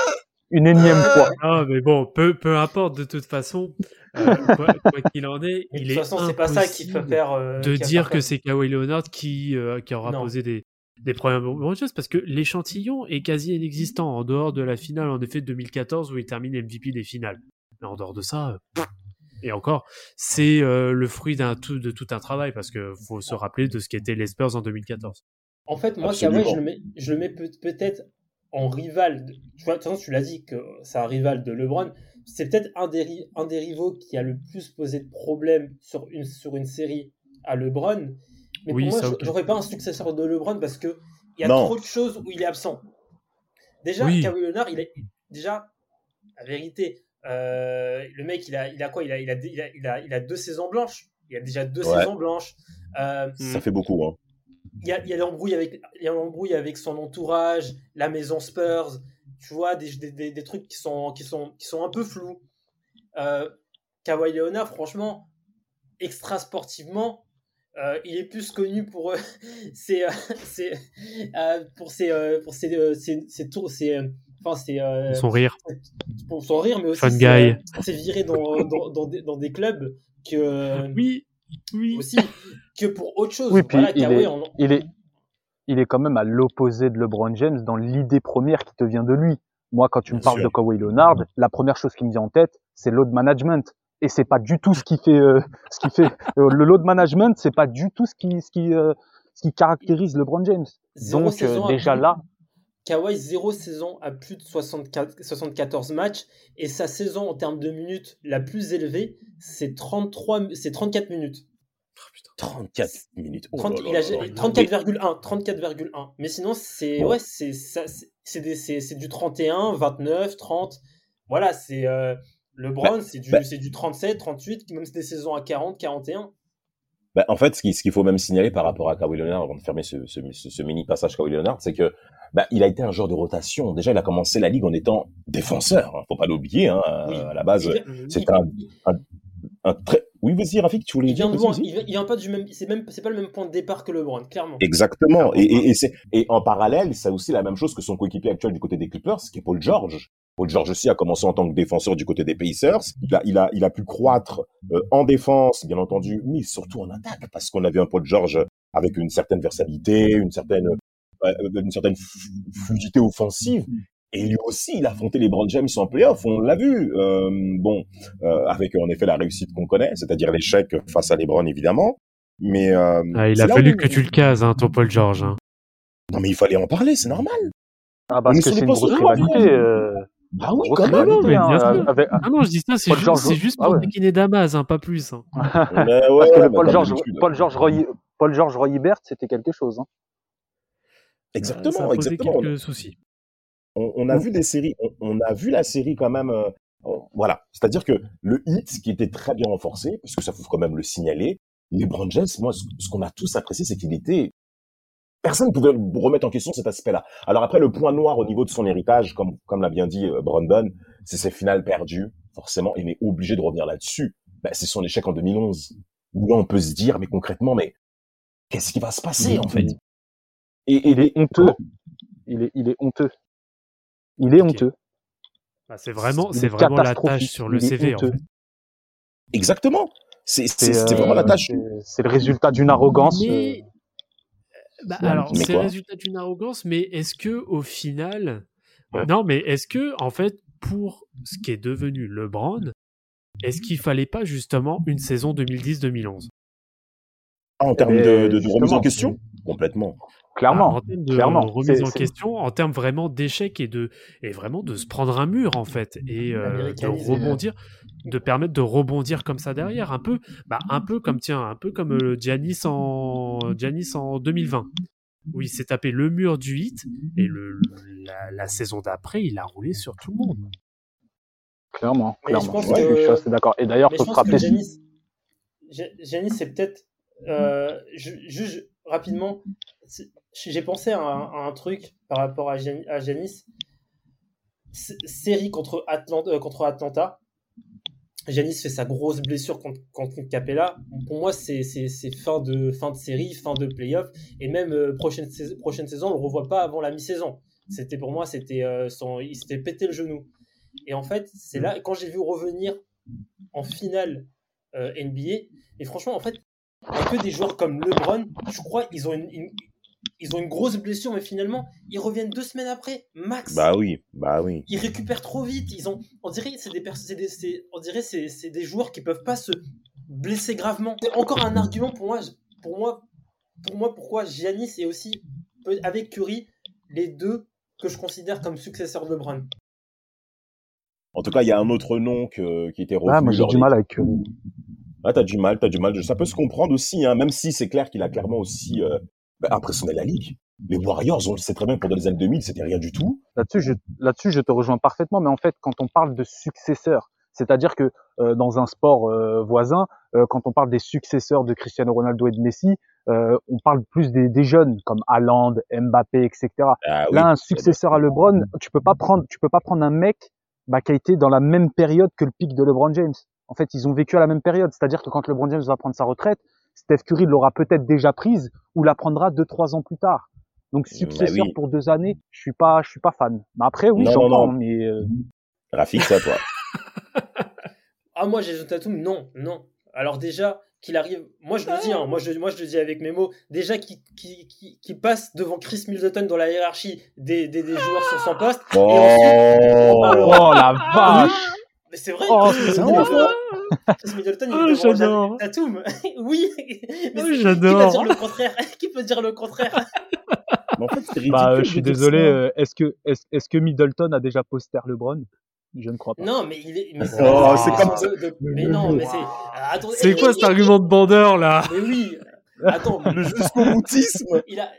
une énième fois. Ah, mais bon, peu, peu importe, de toute façon, euh, quoi qu'il en est, Mais de il toute est façon, c'est pas ça qui peut impossible faire. euh, de dire que c'est Kawhi Leonard qui, euh, qui aura Non. posé des, des problèmes James parce que l'échantillon est quasi inexistant en dehors de la finale en effet de 2014 où il termine MVP des finales. Mais en dehors de ça, euh, et encore, c'est euh, le fruit d'un tout, de tout un travail parce que faut se rappeler de ce qu'étaient les Spurs en 2014. En fait, moi. Kawhi, je le mets, je le mets peut- peut-être en rival. de- Tu vois, de toute façon, tu l'as dit que c'est un rival de LeBron. C'est peut-être un des, ri- un des rivaux qui a le plus posé de problèmes sur une, sur une série à LeBron. Mais Oui, pour moi, ça, je ok. j'aurais pas un successeur de LeBron parce que il y a Non. trop de choses où il est absent. Déjà, Oui. Kawhi Leonard, il est déjà la vérité. Euh, le mec, il a, il a quoi? Il a, il, a, il, a, il, a, il a deux saisons blanches. Il a déjà deux Ouais. saisons blanches. Euh, Ça fait beaucoup. Hein. il y a, il y a l'embrouille avec, il y a l'embrouille avec son entourage, la maison Spurs, tu vois, des, des, des, des trucs qui sont, qui, sont, qui sont un peu flous. Euh, Kawhi Leonard, franchement, extra sportivement, euh, il est plus connu pour euh, ses, euh, ses, euh, pour ses, euh, pour ses, euh, ses, ses tours, ses, euh, enfin, ses, euh, Son rire. pour son rire, mais aussi Fun guy. ses virées dans, dans, dans, des, dans des clubs que, Oui, oui. aussi, que pour autre chose. Oui, puis Voilà, il Kawhi, est- on- il est, il est quand même à l'opposé de LeBron James dans l'idée première qui te vient de lui. Moi, quand tu me Bien parles sûr. de Kawhi Leonard, la première chose qui me vient en tête, c'est load management. Et c'est pas du tout ce qui fait, euh, ce qui fait euh, le load management, c'est pas du tout ce qui, ce qui, euh, ce qui caractérise LeBron James. Zéro Donc euh, déjà là, Kawhi, zéro saison à plus de 64, 74 matchs. Et sa saison en termes de minutes la plus élevée, c'est 33, c'est 34 minutes. 34 minutes. Oh 30 là il là a là là. 34,1. 34,1. Mais sinon, c'est Bon. ouais, c'est ça- c'est- c'est des- c'est c'est du 31, 29, 30. Voilà, c'est euh, LeBron, c'est du, bah- c'est du 37, 38, même des saisons à 40, 41. Bah, en fait, ce qui- ce qu'il faut même signaler par rapport à Kawhi Leonard, avant de fermer ce, ce, ce- ce mini passage Kawhi Leonard, c'est que bah, il a été un joueur de rotation. Déjà, il a commencé la ligue en étant défenseur. Hein. Faut pas l'oublier. Hein. Oui. À la base, Il vient- c'est un, un, un très. Oui, vas-y, Rafik, tu voulais il vient dire loin, il vient, pas du même, c'est même, c'est pas le même point de départ que LeBron, clairement. Exactement. Et, et, et, c'est- et en parallèle, c'est aussi la même chose que son coéquipier actuel du côté des Clippers, qui est Paul George. Paul George aussi a commencé en tant que défenseur du côté des Pacers. Il a, il a, il a pu croître euh, en défense, bien entendu, mais surtout en attaque, parce qu'on avait un Paul George avec une certaine versatilité, une certaine, euh, une certaine fluidité offensive. Et lui aussi, il a affronté les Brown James en playoff, on l'a vu. Euh, bon, euh, avec en effet la réussite qu'on connaît, c'est-à-dire l'échec face à LeBron évidemment. Mais euh, Ah, il a fallu où- que tu le cases, hein, ton Paul George. hein. Non mais il fallait en parler, c'est normal. ah, parce Mais que c'est une grosse rivalité. Euh, Bah oui, grosse quand même. non, mais hein, avec- Ah non, je dis ça, c'est juste, George- c'est juste ah pour ouais. Damas, hein, pas plus. hein. Mais ouais, Parce que ouais, le Paul comme George. Paul George Roy, Paul George Roy Hibbert, c'était quelque chose. Hein. Ça Exactement, a posé exactement. quelques soucis. On, on a vu des séries, on, on a vu la série quand même. euh, on- voilà, c'est-à-dire que le hit qui était très bien renforcé, parce que ça faut quand même le signaler, les James, moi, ce, ce qu'on a tous apprécié, c'est qu'il était personne ne pouvait remettre en question cet aspect-là. Alors après, le point noir au niveau de son héritage, comme comme l'a bien dit euh, Brandon, c'est ses finales perdues. Forcément, il est obligé de revenir là-dessus. Ben, c'est son échec en 2011. Où là, on peut se dire, mais concrètement, mais qu'est-ce qui va se passer en fait Et, Il est honteux. Il est, il est honteux. Il est honteux. Bah, c'est vraiment, c'est est vraiment la tâche sur le CV. En honteux. fait. Exactement. C'est euh, vraiment la tâche. c'est- le résultat d'une arrogance. Mais- euh, Bah, Ouais, alors, c'est le résultat d'une arrogance, mais est-ce que au final, Ouais. non, mais est-ce que en fait, pour ce qui est devenu LeBron, est-ce qu'il fallait pas justement une saison 2010-2011 Ah, en termes de, de- de remise en question? Complètement. Clairement. Ah, en termes de clairement. remise en question, en termes vraiment d'échec et de et vraiment de se prendre un mur en fait et euh, de rebondir, de permettre de rebondir comme ça derrière, un peu, bah un peu comme tiens, un peu comme euh, Giannis en Giannis en 2020 où il s'est tapé le mur du hit et le la, la saison d'après il a roulé sur tout le monde. Clairement, Mais je clairement. pense Ouais, que- je suis assez d'accord. Et d'ailleurs, faut se rappeler. Giannis, Gi- Giannis, c'est peut-être. Euh, ju- juste rapidement, j'ai pensé à un, truc par rapport à, Gian- Série contre Atlanta, euh. Giannis fait sa grosse blessure contre, contre Capella. Pour moi, c'est fin de, fin de série, fin de playoff. Et même euh, prochaine, sais- prochaine saison, on le revoit pas avant la mi-saison. C'était pour moi, c'était euh, il s'était pété le genou. Et en fait, c'est là, quand j'ai vu revenir en finale euh, NBA, et franchement, en fait, un peu des joueurs comme LeBron, je crois, ils ont une- ils ont une grosse blessure, mais finalement, ils reviennent deux semaines après, max. Bah oui, bah oui. Ils récupèrent trop vite. Ils ont, on dirait, c'est des, pers- c'est des, c'est- on dirait, c'est, c'est des joueurs qui peuvent pas se blesser gravement. C'est encore un argument pour moi, pour moi, pour moi, pourquoi Giannis est aussi avec Curry les deux que je considère comme successeurs de LeBron. En tout cas, il y a un autre nom que, qui était revenu. Ah, moi, j'ai du mal avec Curry. Ah, t'as du mal, t'as du mal. Ça peut se comprendre aussi, hein, même si c'est clair qu'il a clairement aussi euh, bah, impressionné la ligue. Les Warriors, on le sait très bien, pendant les années 2000, c'était rien du tout. Là-dessus, je, là-dessus, je te rejoins parfaitement. Mais en fait, quand on parle de successeurs, c'est-à-dire que euh, dans un sport euh, voisin, euh, quand on parle des successeurs de Cristiano Ronaldo et de Messi, euh, on parle plus des, des jeunes comme Haaland, Mbappé, etc. Ah, oui. Là, un successeur à LeBron, tu peux pas prendre, tu peux pas prendre un mec bah, qui a été dans la même période que le pic de LeBron James. En fait, ils ont vécu à la même période. C'est-à-dire que quand LeBron James va prendre sa retraite, Steph Curry l'aura peut-être déjà prise ou la prendra deux, trois ans plus tard. Donc, successeur oui. pour deux années, je suis pas, je suis pas fan. Mais après, oui, j'entends, non. mais euh, Rafik, c'est à toi. Ah, moi, Jason Tatum, non, non. Alors, déjà, qu'il arrive, moi je le dis, hein, moi, je, moi je le dis avec mes mots, déjà qu'il qu'il passe devant Chris Middleton dans la hiérarchie des, des, des joueurs sur son poste. Et ensuite, on parlera- oh la vache. Mais c'est vrai, Oh, c'est. Chris Middleton, il Oh, devant j'adore. Tatum. oui, mais Oh, c'est- qui j'adore. va dire le contraire Qui peut dire le contraire Mais en fait, c'est ridicule. Bah, euh, je suis désolé. ça. euh, Est-ce que, est-ce, est-ce que Middleton a déjà poster LeBron? Je ne crois pas. Non, mais il est. Mais Oh, c'est comme question de- de- Mais non, mais c'est. Ah, attendez. C'est quoi cet argument de bandeur là? Mais oui. Attends, Le jusqu'au boutisme. il a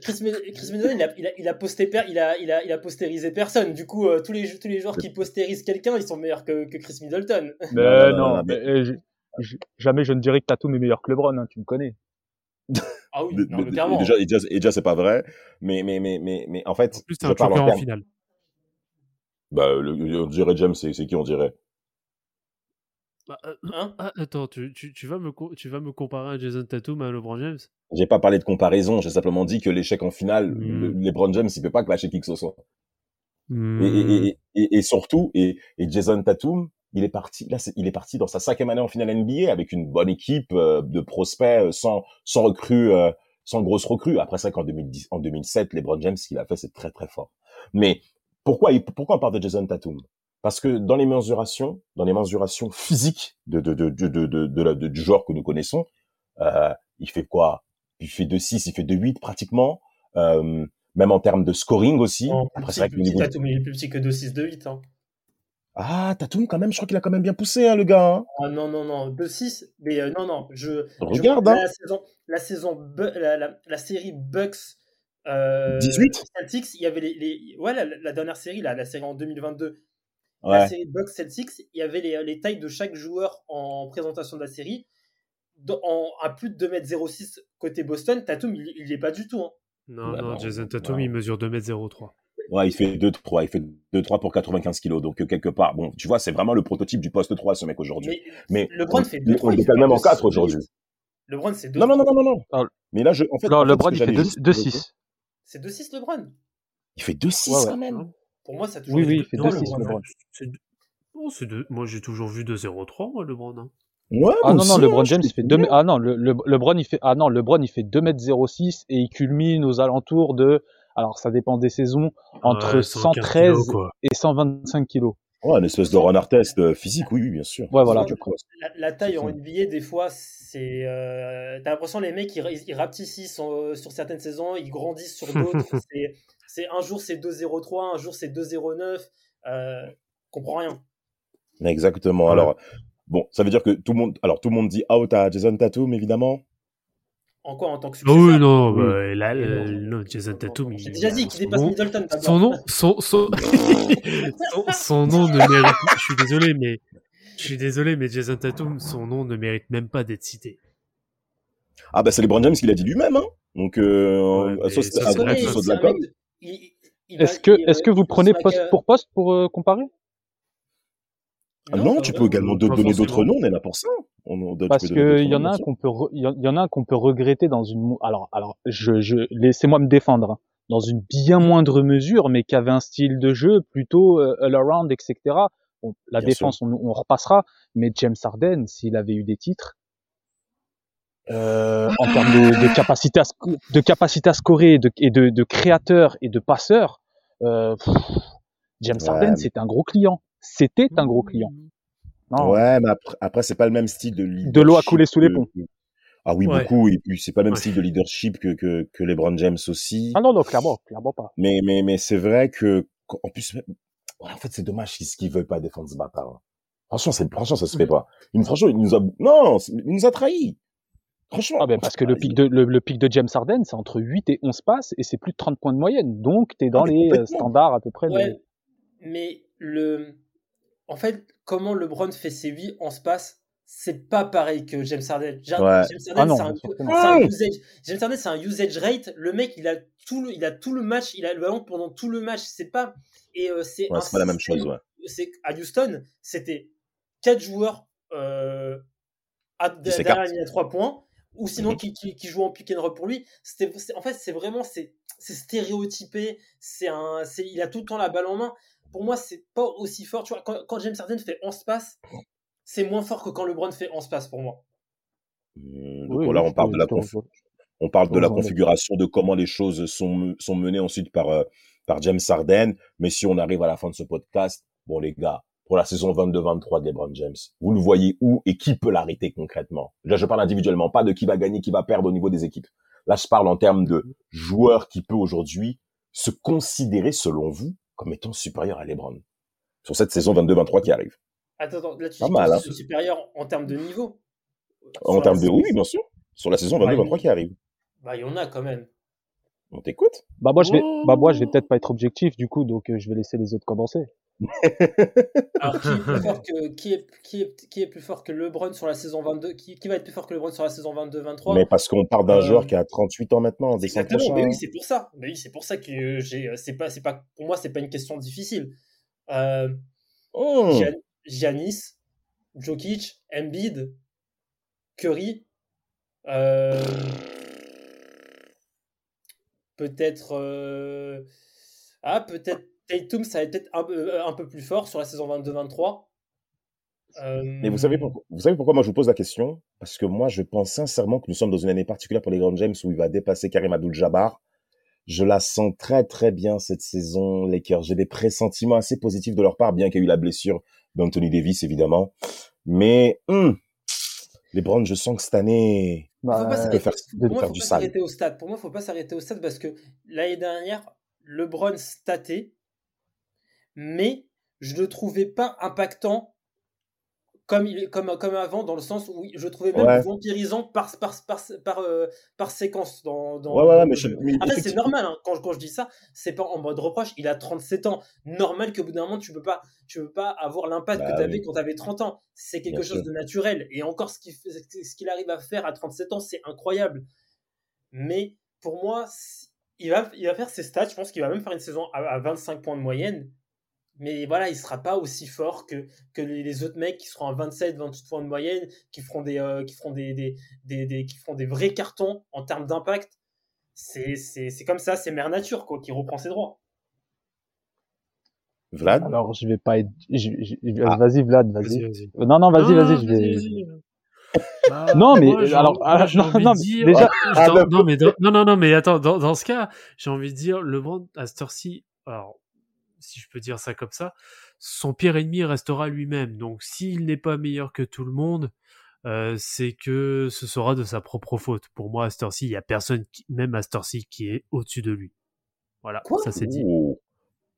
Chris, Mid- Chris Middleton, il a, il a, il a posté per- il a, il a, il a postérisé personne. Du coup, euh, tous les tous les joueurs qui postérisent quelqu'un, ils sont meilleurs que, que Chris Middleton. Mais Non, mais, je- je- jamais je ne dirais que Tatum est meilleur que LeBron. Hein, tu me connais. Ah oui, Mais- non, mais- mais clairement. et déjà, déjà, c'est pas vrai. Mais, mais, mais, mais, mais en fait, En plus, t'es je un parle choqueur en finale. Bah, le- on dirait James, c'est qui on dirait? Bah, euh, Hein? ah, attends, tu, tu, tu vas me, co- tu vas me comparer à Jason Tatum à LeBron James? J'ai pas parlé de comparaison, j'ai simplement dit que l'échec en finale, Mm. le- LeBron James, il peut pas clasher qui que ce soit. Hmm. Et, et, et, et, et surtout, et, et Jason Tatum, il est parti, là, il est parti dans sa cinquième année en finale NBA avec une bonne équipe euh, de prospects, euh, sans, sans recrues, euh, sans grosse recrue. Après ça, qu'en 2010, en 2007, LeBron James, ce qu'il a fait, c'est très, très fort. Mais pourquoi on parle de Jason Tatum? Parce que dans les mesurations, dans les mesurations physiques de, de, de, de, de, la- du joueur que nous connaissons, euh, il fait quoi? Il fait 2-6, il fait 2-8 pratiquement. Euh, même en termes de scoring aussi. Après, c'est vrai que le niveau... Tatum, il est plus petit que 2-6, 2-8. Hein. Ah, Tatum, quand même, je crois qu'il a quand même bien poussé, hein, le gars. hein. Ah non, non, non, 2-6. Mais euh, non, non, je. Regarde, je, hein. la, saison, la, saison la, la, la série Bucks. Euh, 18? Celtics, il y avait les. les ouais, la, la dernière série, là, la série en 2022. La Ouais. série Bucks Celtics, il y avait les, les tailles de chaque joueur en présentation de la série. Dans- en, à plus de 2m06 côté Boston, Tatum, il, il est pas du tout. Hein. Non, Bah non, non, Jason Tatum, non. il mesure 2m03. Ouais, il fait 2-3, il fait 2-3 pour 95 kilos. Donc, euh, quelque part, bon, tu vois, c'est vraiment le prototype du poste 3, ce mec aujourd'hui. Mais, Mais LeBron on- fait on 2 3 le décale même en 4 aujourd'hui. LeBron, c'est 2 Non, non, non, non, non, non. Ah, Mais là, je, en fait, non, en fait, ce LeBron, il fait j'allais 2 juste- 2-6. C'est 2-6 LeBron. Il fait 2-6 Ouais, ouais. quand même. Pour moi, ça a toujours Oui, été oui, il fait non, 2-6 LeBron, LeBron. C'est deux- c'est deux- Moi, j'ai toujours vu 2-0-3, moi, LeBron. hein. Ouais, Ah non, non, LeBron hein, James, il fait te 2 dis. Ah non, le, le, LeBron, il fait, ah non, LeBron, il fait 2m06 et il culmine aux alentours de, alors ça dépend des saisons, entre Ouais, 115 113 kilos, et 125 kilos. Ouais, une espèce de runner test euh, physique, oui, oui, bien sûr. Ouais, voilà. La, la taille en NBA, des fois, c'est. Euh, T'as l'impression les mecs, ils, ils rapetissent en- sur certaines saisons, ils grandissent sur d'autres. C'est, un jour c'est 2-0-3, un jour c'est 2-0-9. Euh, comprends rien. Exactement. Ouais. Alors, bon, ça veut dire que tout le monde, alors tout le monde dit out à Jason Tatum, évidemment. En quoi En tant que Ah oui, successeur non, Oui. bah, là, euh, non. Jason Tatum. J'ai déjà dit qu'il dépasse nom- Middleton. Son nom, son, son, son, son nom ne mérite. Je suis désolé, mais je suis désolé, mais Jason Tatum, son nom ne mérite même pas d'être cité. Ah bah c'est LeBron James qui l'a dit lui-même, hein. Donc, euh, Ouais, soit vrai, soit de la com. Est-ce que, il- est-ce que vous prenez poste pour poste pour euh, comparer? Ah non, tu peux vraiment. également donner d'autres noms, on est là pour ça. On, on- tu Parce peux donner d'autres que il y en a qu'on peut, re- il y en- il y en a un qu'on peut regretter dans une, alors, alors, je, je, laissez-moi me défendre, hein. dans une bien moindre mesure, mais qui avait un style de jeu plutôt euh, all around, etc. Bon, la Bien défense, on, on repassera, mais James Harden, s'il avait eu des titres, euh, en termes de, de capacité à, de capacité à scorer et de, et de, de créateur et de passeur, euh, pff, James Ouais, Harden, c'est un gros client. C'était un gros client. Non. Ouais, mais après, après c'est pas le même style de leadership. De l'eau a coulé sous les ponts. que- Ah oui, Ouais. beaucoup. Et puis c'est pas le même Ouais. style de leadership que que, que LeBron James aussi. Ah non, non, clairement, clairement pas. Mais mais mais c'est vrai que en plus, en fait c'est dommage qu'ils qu'ils veulent pas défendre ce bâtard. Franchement, c'est franchement ça se fait pas. Il, franchement, il nous a non, il nous a trahis. Franchement. Ah ben parce que le pic de le, le pic de James Harden, c'est entre 8 et 11 passes et c'est plus de 30 points de moyenne. Donc tu es dans Ah, les euh, standards à peu près. de- Ouais, mais le. En fait, comment LeBron fait ses 8 en space, c'est pas pareil que James Harden. Ja- Ouais. James Ah Harden, c'est un, Ah usage. James Harden, c'est un usage rate. Le mec, il a tout le, il a tout le match, il a le ballon pendant tout le match. C'est pas. Et euh, c'est Ouais, un c'est pas la même chose, ouais. C'est à Houston, c'était quatre joueurs euh, à, derrière la ligne à 3 points, ou sinon Mhm. qui, qui, qui jouent en pick and roll pour lui. C'était, en fait, c'est vraiment c'est, stéréotypé. C'est un, c'est, il a tout le temps la balle en main. Pour moi, c'est pas aussi fort. Tu vois, quand, quand James Harden fait 11 passes, c'est moins fort que quand LeBron fait 11 passes pour moi. Donc Oui, là, on parle de la conf- on parle de la configuration de comment les choses sont sont menées ensuite par euh, par James Harden. Mais si on arrive à la fin de ce podcast, bon les gars, pour la saison 22-23 de LeBron James, vous le voyez où et qui peut l'arrêter concrètement? Là, je parle individuellement, pas de qui va gagner, qui va perdre au niveau des équipes. Là, je parle en termes de joueur qui peut aujourd'hui se considérer, selon vous, comme étant supérieur à LeBron sur cette saison 22-23 qui arrive. Attends, attends, là, tu Pas dis mal, que hein. supérieur en termes de niveau. En termes la de saison- oui, bien sûr, sur la saison Ouais, 22-23 mais- qui arrive. Bah, il y en a quand même. On t'écoute? Bah moi je vais, Oh. bah moi je vais peut-être pas être objectif du coup, donc euh, je vais laisser les autres commencer. Alors, qui est plus fort que, qui est, qui est, qui est plus fort que LeBron sur la saison 22 qui, qui va être plus fort que LeBron sur la saison 22-23 Mais parce qu'on parle d'un Euh, joueur qui a 38 ans maintenant, Exactement, mais oui, c'est pour ça. Mais oui, c'est pour ça que j'ai. C'est pas, c'est pas. Pour moi, c'est pas une question difficile. Euh, Oh. Gian- Giannis, Jokic, Embiid, Curry. euh, peut-être. euh, ah, peut-être Tatum, ça va être peut-être un, peu- un peu plus fort sur la saison 22-23. Euh, Mais vous savez, pourquoi, vous savez pourquoi moi je vous pose la question? Parce que moi je pense sincèrement que nous sommes dans une année particulière pour les Grand James où il va dépasser Karim Abdul-Jabbar. Je la sens très très bien cette saison, Lakers. J'ai des pressentiments assez positifs de leur part, bien qu'il y ait eu la blessure d'Anthony Davis évidemment. Mais hum, les Browns, je sens que cette année, Faut pas Bah, faire- pour moi, faire faut du pas sale. s'arrêter au stade. Pour moi, faut pas s'arrêter au stade parce que l'année dernière, LeBron statait, mais je le trouvais pas impactant comme, il, comme, comme avant, dans le sens où je le trouvais même Ouais. vampirisant par, par, par, par, euh, par séquence. Dans, dans, Ouais, ouais, dans mais je- Après, c'est normal, hein, quand, je- quand je dis ça, c'est pas en mode reproche, il a 37 ans. Normal qu'au bout d'un moment, tu peux pas, tu peux pas avoir l'impact Bah que tu avais oui. quand tu avais 30 ans. C'est quelque Bien chose sûr. de naturel. Et encore, ce qu'il fait- ce qu'il arrive à faire à 37 ans, c'est incroyable. Mais pour moi, il va, il va faire ses stats. Je pense qu'il va même faire une saison à, à 25 points de moyenne. Mais voilà, il sera pas aussi fort que, que les, autres mecs qui seront à 27, 28 points de moyenne, qui feront des, euh, qui feront des, des, des, des- qui feront des vrais cartons en termes d'impact. C'est, c'est, c'est comme ça, c'est mère nature quoi, qui reprend ses droits. Vlad, Alors je vais pas être, je- je- je- Ah. vas-y Vlad, Vas-y. Euh, Non non vas-y vas-y, je vais. Bah, Non, mais, moi, alors, moi, non, non, dire- déjà- Ah, Ah, dans- non, mais dans- non, non, non, mais attends, dans, dans ce cas, j'ai envie de dire, LeBron, à cette heure-ci, alors, si je peux dire ça comme ça, son pire ennemi restera lui-même. Donc s'il n'est pas meilleur que tout le monde, euh, c'est que ce sera de sa propre faute. Pour moi, à cette heure-ci, il y a personne, qui, même à cette heure-ci, qui est au-dessus de lui. Voilà, Quoi? ça c'est dit. Ouh.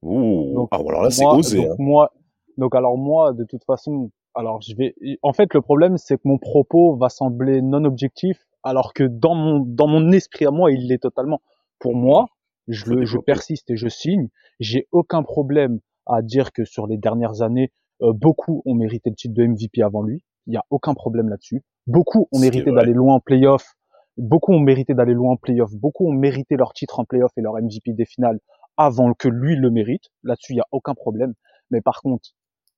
Ouh. Donc, Ah, alors là, c'est moi, osé. donc, hein. moi, donc alors moi, de toute façon, alors je vais. En fait, le problème, c'est que mon propos va sembler non objectif, alors que dans mon dans mon esprit à moi, il l'est totalement. Pour moi, je le, je persiste et je signe. J'ai aucun problème à dire que sur les dernières années, euh, beaucoup ont mérité le titre de MVP avant lui. Il y a aucun problème là-dessus. Beaucoup ont mérité d'aller loin en playoff. Beaucoup ont mérité d'aller loin en playoff. Beaucoup ont mérité leur titre en playoff et leur MVP des finales avant que lui le mérite. Là-dessus, il y a aucun problème. Mais par contre,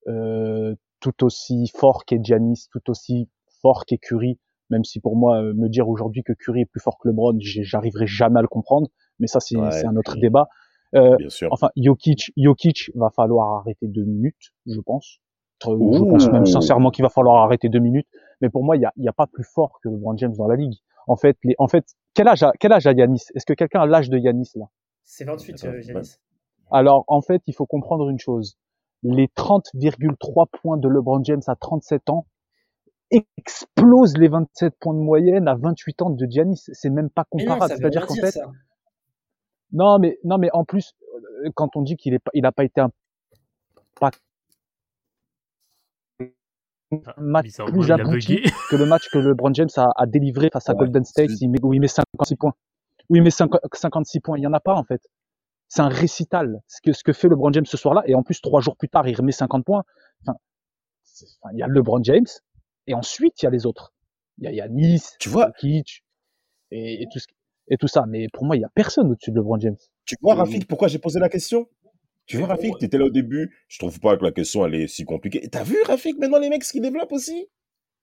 euh, tout aussi fort qu'est Giannis, tout aussi fort qu'est Curry, même si pour moi, euh, me dire aujourd'hui que Curry est plus fort que LeBron, j'arriverai jamais à le comprendre. Mais ça, c'est Ouais, un autre débat. Euh, Bien sûr. enfin, Jokic, Jokic va falloir arrêter deux minutes, je pense. Je pense même sincèrement qu'il va falloir arrêter deux minutes. Mais pour moi, il y a, il y a pas plus fort que LeBron James dans la ligue. En fait, les, en fait, quel âge a, quel âge a Yanis Est-ce que quelqu'un a l'âge de Yanis là? C'est 28, Attends, euh, Giannis. Alors, en fait, il faut comprendre une chose. Les 30,3 points de LeBron James à 37 ans explosent les 27 points de moyenne à 28 ans de Giannis. C'est même pas comparable. C'est-à-dire qu'en fait, ça. Non, mais non, mais en plus, euh, quand on dit qu'il est pas, il a pas été un pas Ah, match plus abouti que le match que LeBron James a, a délivré face à Ouais, Golden State, c'est- il met, où il met 56 points. Où il met 50 56 points. Il y en a pas, en fait. C'est un récital. Ce que, ce que fait LeBron James ce soir-là. Et en plus, trois jours plus tard, il remet 50 points. Enfin, il y a LeBron James. Et ensuite, il y a les autres. Il y a Yanis, Tu vois, et, et tout ce, et tout ça. Mais pour moi, il y a personne au-dessus de LeBron James. tu vois, Oui. Rafik, pourquoi j'ai posé la question? Tu vois, Mais Rafik, tu étais là au début. Je trouve pas que la question, elle est si compliquée. Et T'as vu, Rafik, maintenant les mecs, ce qu'ils développent aussi?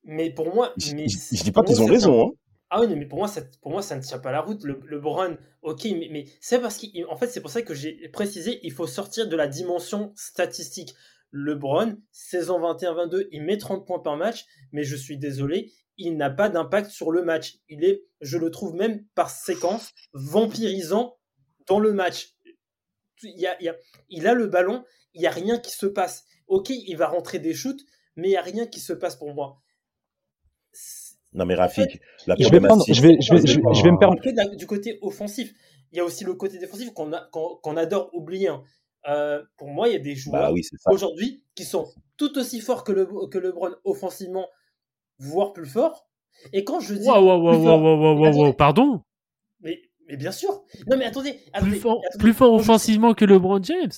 Mais pour moi, je, mais je- je dis pas pour qu'ils moi, ont raison. Hein. Ah oui, mais pour moi, ça, pour moi, ça ne tient pas la route. Le, le Brown, ok, mais, mais c'est parce qu'en fait, c'est pour ça que j'ai précisé, il faut sortir de la dimension statistique. Le Brown, saison 21-22, il met 30 points par match, mais je suis désolé, il n'a pas d'impact sur le match. Il est, je le trouve même par séquence, vampirisant dans le match. Il, y a, il, y a, il a le ballon, il n'y a rien qui se passe. Ok, il va rentrer des shoots, mais il n'y a rien qui se passe pour moi. Non, mais Rafik, la Je vais prendre, problématique. je vais, je vais, je vais, je vais me permettre. du côté offensif. Il y a aussi le côté défensif qu'on adore oublier. hein. Euh, pour moi, il y a des joueurs Bah oui, ça. aujourd'hui qui sont tout aussi forts que, le, que LeBron offensivement, voire plus forts. Et quand je dis. Waouh, waouh, waouh, fort- waouh, waouh, waouh, waouh, pardon mais, mais bien sûr. Non, mais attendez. plus fort, attendez. plus fort offensivement que LeBron James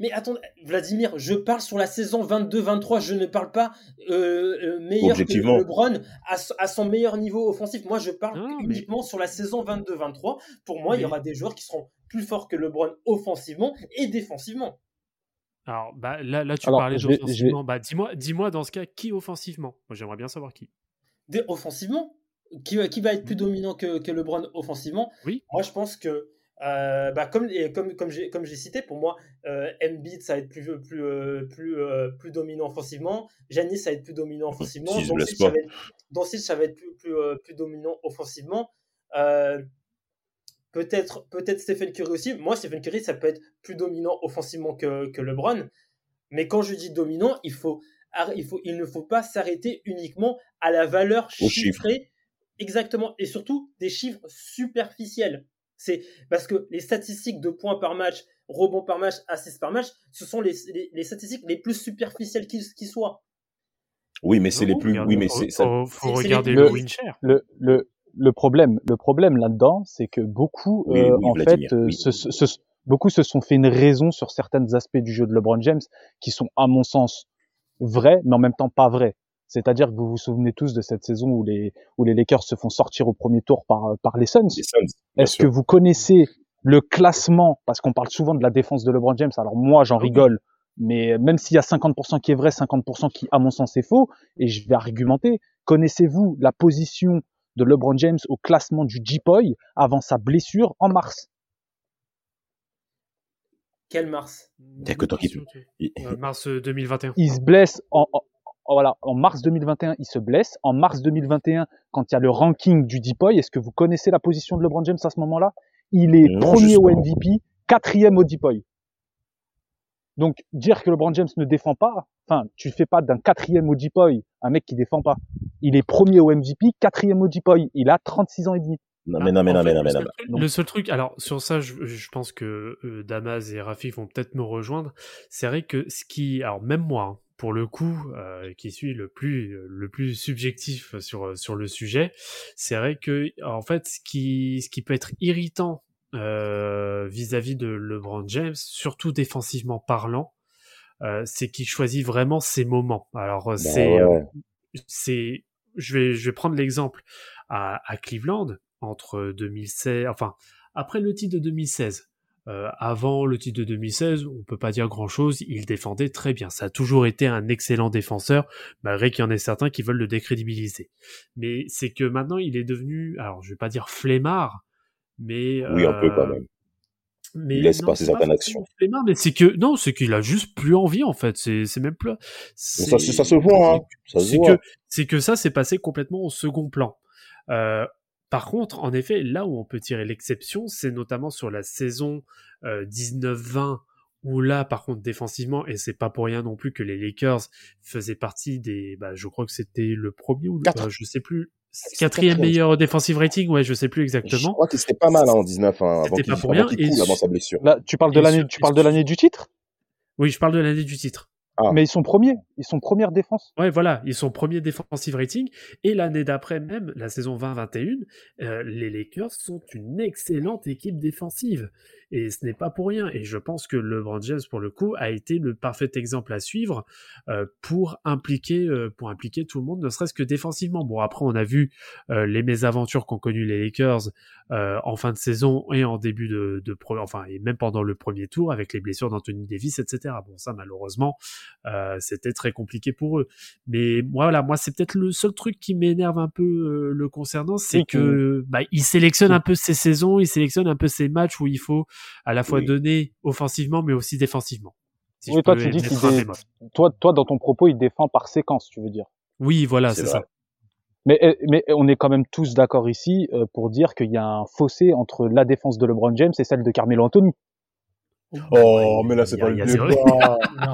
Mais attendez, Vladimir, je parle sur la saison 22-23, je ne parle pas euh, euh, meilleur que LeBron à, à son meilleur niveau offensif. Moi, je parle Non, mais- uniquement sur la saison 22-23. Pour moi, il y aura des joueurs qui seront plus forts que LeBron offensivement et défensivement. Alors, bah, là, là, tu Alors, parlais je vais- d'offensivement. Bah, dis-moi, dis-moi dans ce cas, qui offensivement? Moi, j'aimerais bien savoir qui. Offensivement, qui, qui va être plus dominant que, que LeBron offensivement? Oui. Moi, je pense que, euh, bah, comme, et comme, comme j'ai comme j'ai cité, pour moi, euh, Embiid, ça va être plus, plus, euh, plus, euh, plus dominant offensivement. Giannis, ça va être plus dominant offensivement. Si Doncic, ça va être, Doncic, ça va être plus, plus, euh, plus dominant offensivement. Euh, Peut-être peut Stephen Curry aussi. Moi, Stephen Curry, ça peut être plus dominant offensivement que, que LeBron. Mais quand je dis dominant, il, faut, il, faut, il ne faut pas s'arrêter uniquement à la valeur chiffrée. Exactement. Et surtout, des chiffres superficiels. C'est parce que les statistiques de points par match, rebonds par match, assists par match, ce sont les, les, les statistiques les plus superficielles qui, qui soient. Oui, mais c'est les plus. Oui, mais faut, c'est ça. faut, regarder les- le le- win share. le, le, problème, le problème là-dedans, c'est que beaucoup, Oui, euh, oui, en Vladimir, fait, euh, oui. se, se- se- beaucoup se sont fait une raison sur certains aspects du jeu de LeBron James qui sont, à mon sens, vrais, mais en même temps pas vrais. C'est-à-dire que vous vous souvenez tous de cette saison où les, où les Lakers se font sortir au premier tour par, par les Suns. Est-ce que vous connaissez le classement Parce qu'on parle souvent de la défense de LeBron James. Alors moi, Ah j'en rigole. Mais même s'il y a 50% qui est vrai, 50% qui, à mon sens, est faux, et je vais argumenter, connaissez-vous la position de LeBron James au classement du G-Poy avant sa blessure en mars Quel Mars? Y a que toi qui peux. Il- Euh, mars euh, 2021. Il se blesse en, voilà, en mars 2021, il se blesse. En mars 2021, quand il y a le ranking du Deepoy, est-ce que vous connaissez la position de LeBron James à ce moment-là? Il est Non, premier au. MVP, quatrième au Deepoy. Donc, dire que LeBron James ne défend pas, enfin, tu fais pas d'un quatrième Ojipoy un mec qui défend pas. Il est premier au MVP, quatrième Ojipoy. Il a 36 ans et demi. Non, mais non, mais En non, fait, mais non, le mais seul non. truc- Le seul truc, alors sur ça, je, je pense que euh, Damas et Rafik vont peut-être me rejoindre. C'est vrai que ce qui, alors même moi, hein, pour le coup, euh, qui suis le plus le plus subjectif sur sur le sujet, c'est vrai que en fait, ce qui ce qui peut être irritant euh, vis-à-vis de LeBron James, surtout défensivement parlant, euh, c'est qu'il choisit vraiment ses moments. Alors euh, c'est Bah ouais. euh, c'est je vais je vais prendre l'exemple à, à Cleveland entre 2016 enfin après le titre de 2016 euh, avant le titre de 2016 on peut pas dire grand chose il défendait très bien ça a toujours été un excellent défenseur malgré qu'il y en ait certains qui veulent le décrédibiliser mais c'est que maintenant il est devenu alors je vais pas dire flemmard mais Oui, un peu quand euh, même. mais Il laisse non, passer pas certaines forcément actions. mais c'est que non, c'est qu'il a juste plus envie en fait. C'est c'est même plus. Ça, ça se voit, hein. Ça se c'est que c'est que ça s'est passé complètement au second plan. Euh, par contre, en effet, là où on peut tirer l'exception, c'est notamment sur la saison euh, 19-20 où là, par contre, défensivement, et c'est pas pour rien non plus que les Lakers faisaient partie des, bah, je crois que c'était le premier ou le, euh, je sais plus, quatrième quatrième. meilleur defensive rating, ouais, je sais plus Je exactement. crois que c'était pas mal hein, en 19, hein, avant pas pour rien, et sa blessure. Là, tu parles de l'année, tu parles de l'année du titre? Oui, je parle de l'année du titre. Ah. Mais ils sont premiers. Ils sont première défense. Ouais, voilà, ils sont premiers defensive rating. Et l'année d'après même, la saison 20-21, euh, les Lakers sont une excellente équipe défensive. Et ce n'est pas pour rien. Et je pense que LeBron James, pour le coup, a été le parfait exemple à suivre euh, pour impliquer, euh, pour impliquer tout le monde, ne serait-ce que défensivement. Bon, après, on a vu les mésaventures qu'ont connues les Lakers en fin de saison et en début de, de et même pendant le premier tour avec les blessures d'Anthony Davis, etc. Bon, ça, malheureusement, c'était très compliqué pour eux. Mais voilà, moi c'est peut-être le seul truc qui m'énerve un peu euh, le concernant, c'est Oui, que bah, il sélectionne Oui. un peu ses saisons, il sélectionne un peu ses matchs où il faut à la fois Oui. donner offensivement mais aussi défensivement. Si Oui, toi, tu dis qu'il dé-. Toi, toi, dans ton propos, il défend par séquence, tu veux dire. Oui, voilà, C'est ça. Mais, eh, mais on est quand même tous d'accord ici euh, pour dire qu'il y a un fossé entre la défense de LeBron James et celle de Carmelo Anthony. Oh, mais là, c'est pas le débat.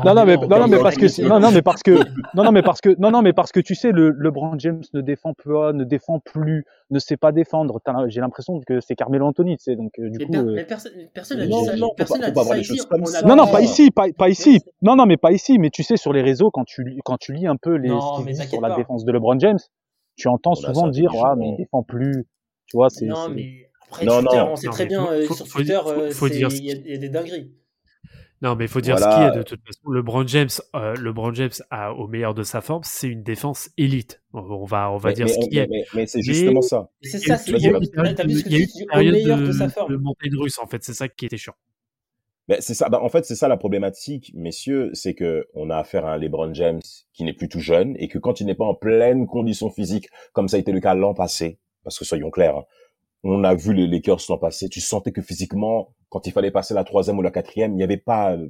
Non, non, mais, non, non, mais parce que, non, non, mais parce que, non, non, mais parce que, non, non, mais parce que tu sais, le LeBron James ne défend pas, ne défend plus, ne sait pas défendre. J'ai l'impression que c'est Carmelo Anthony, tu sais, donc euh, du Mais, coup. per- euh, mais personne, personne n'a Non, dit ça. non, personne pas- n'a dit ça ici. Non, non, pas- pas ici, pas, pas ici. Non, non, mais pas ici. Mais tu sais, sur les réseaux, quand tu, lis- quand tu lis un peu les, sur la défense de LeBron James, tu entends souvent dire, ouais, mais il défend plus. Tu vois, c'est. Non, mais après, Non, Twitter, non. on sait Non, très mais bien, faut- euh, sur faut Twitter, euh, il y, a- il y a des dingueries. Non, mais il faut dire ce Voilà. qui est de toute façon. LeBron James, euh, LeBron James a au meilleur de sa forme, c'est une défense élite. On va, on va Mais, dire mais, ce qui est. mais- mais c'est Mais- justement ça. C'est ça, c'est il y a eu une période ce de- de, de, sa de forme. montagne russe, en fait. C'est ça qui était chiant. Mais c'est ça. Bah, en fait, c'est ça la problématique, messieurs, c'est que on a affaire à un LeBron James qui n'est plus tout jeune et que quand il n'est pas en pleine condition physique, comme ça a été le cas l'an passé, parce que soyons clairs, hein, on a vu les Lakers l'an passé, tu sentais que physiquement, quand il fallait passer la troisième ou la quatrième, il n'y avait pas euh,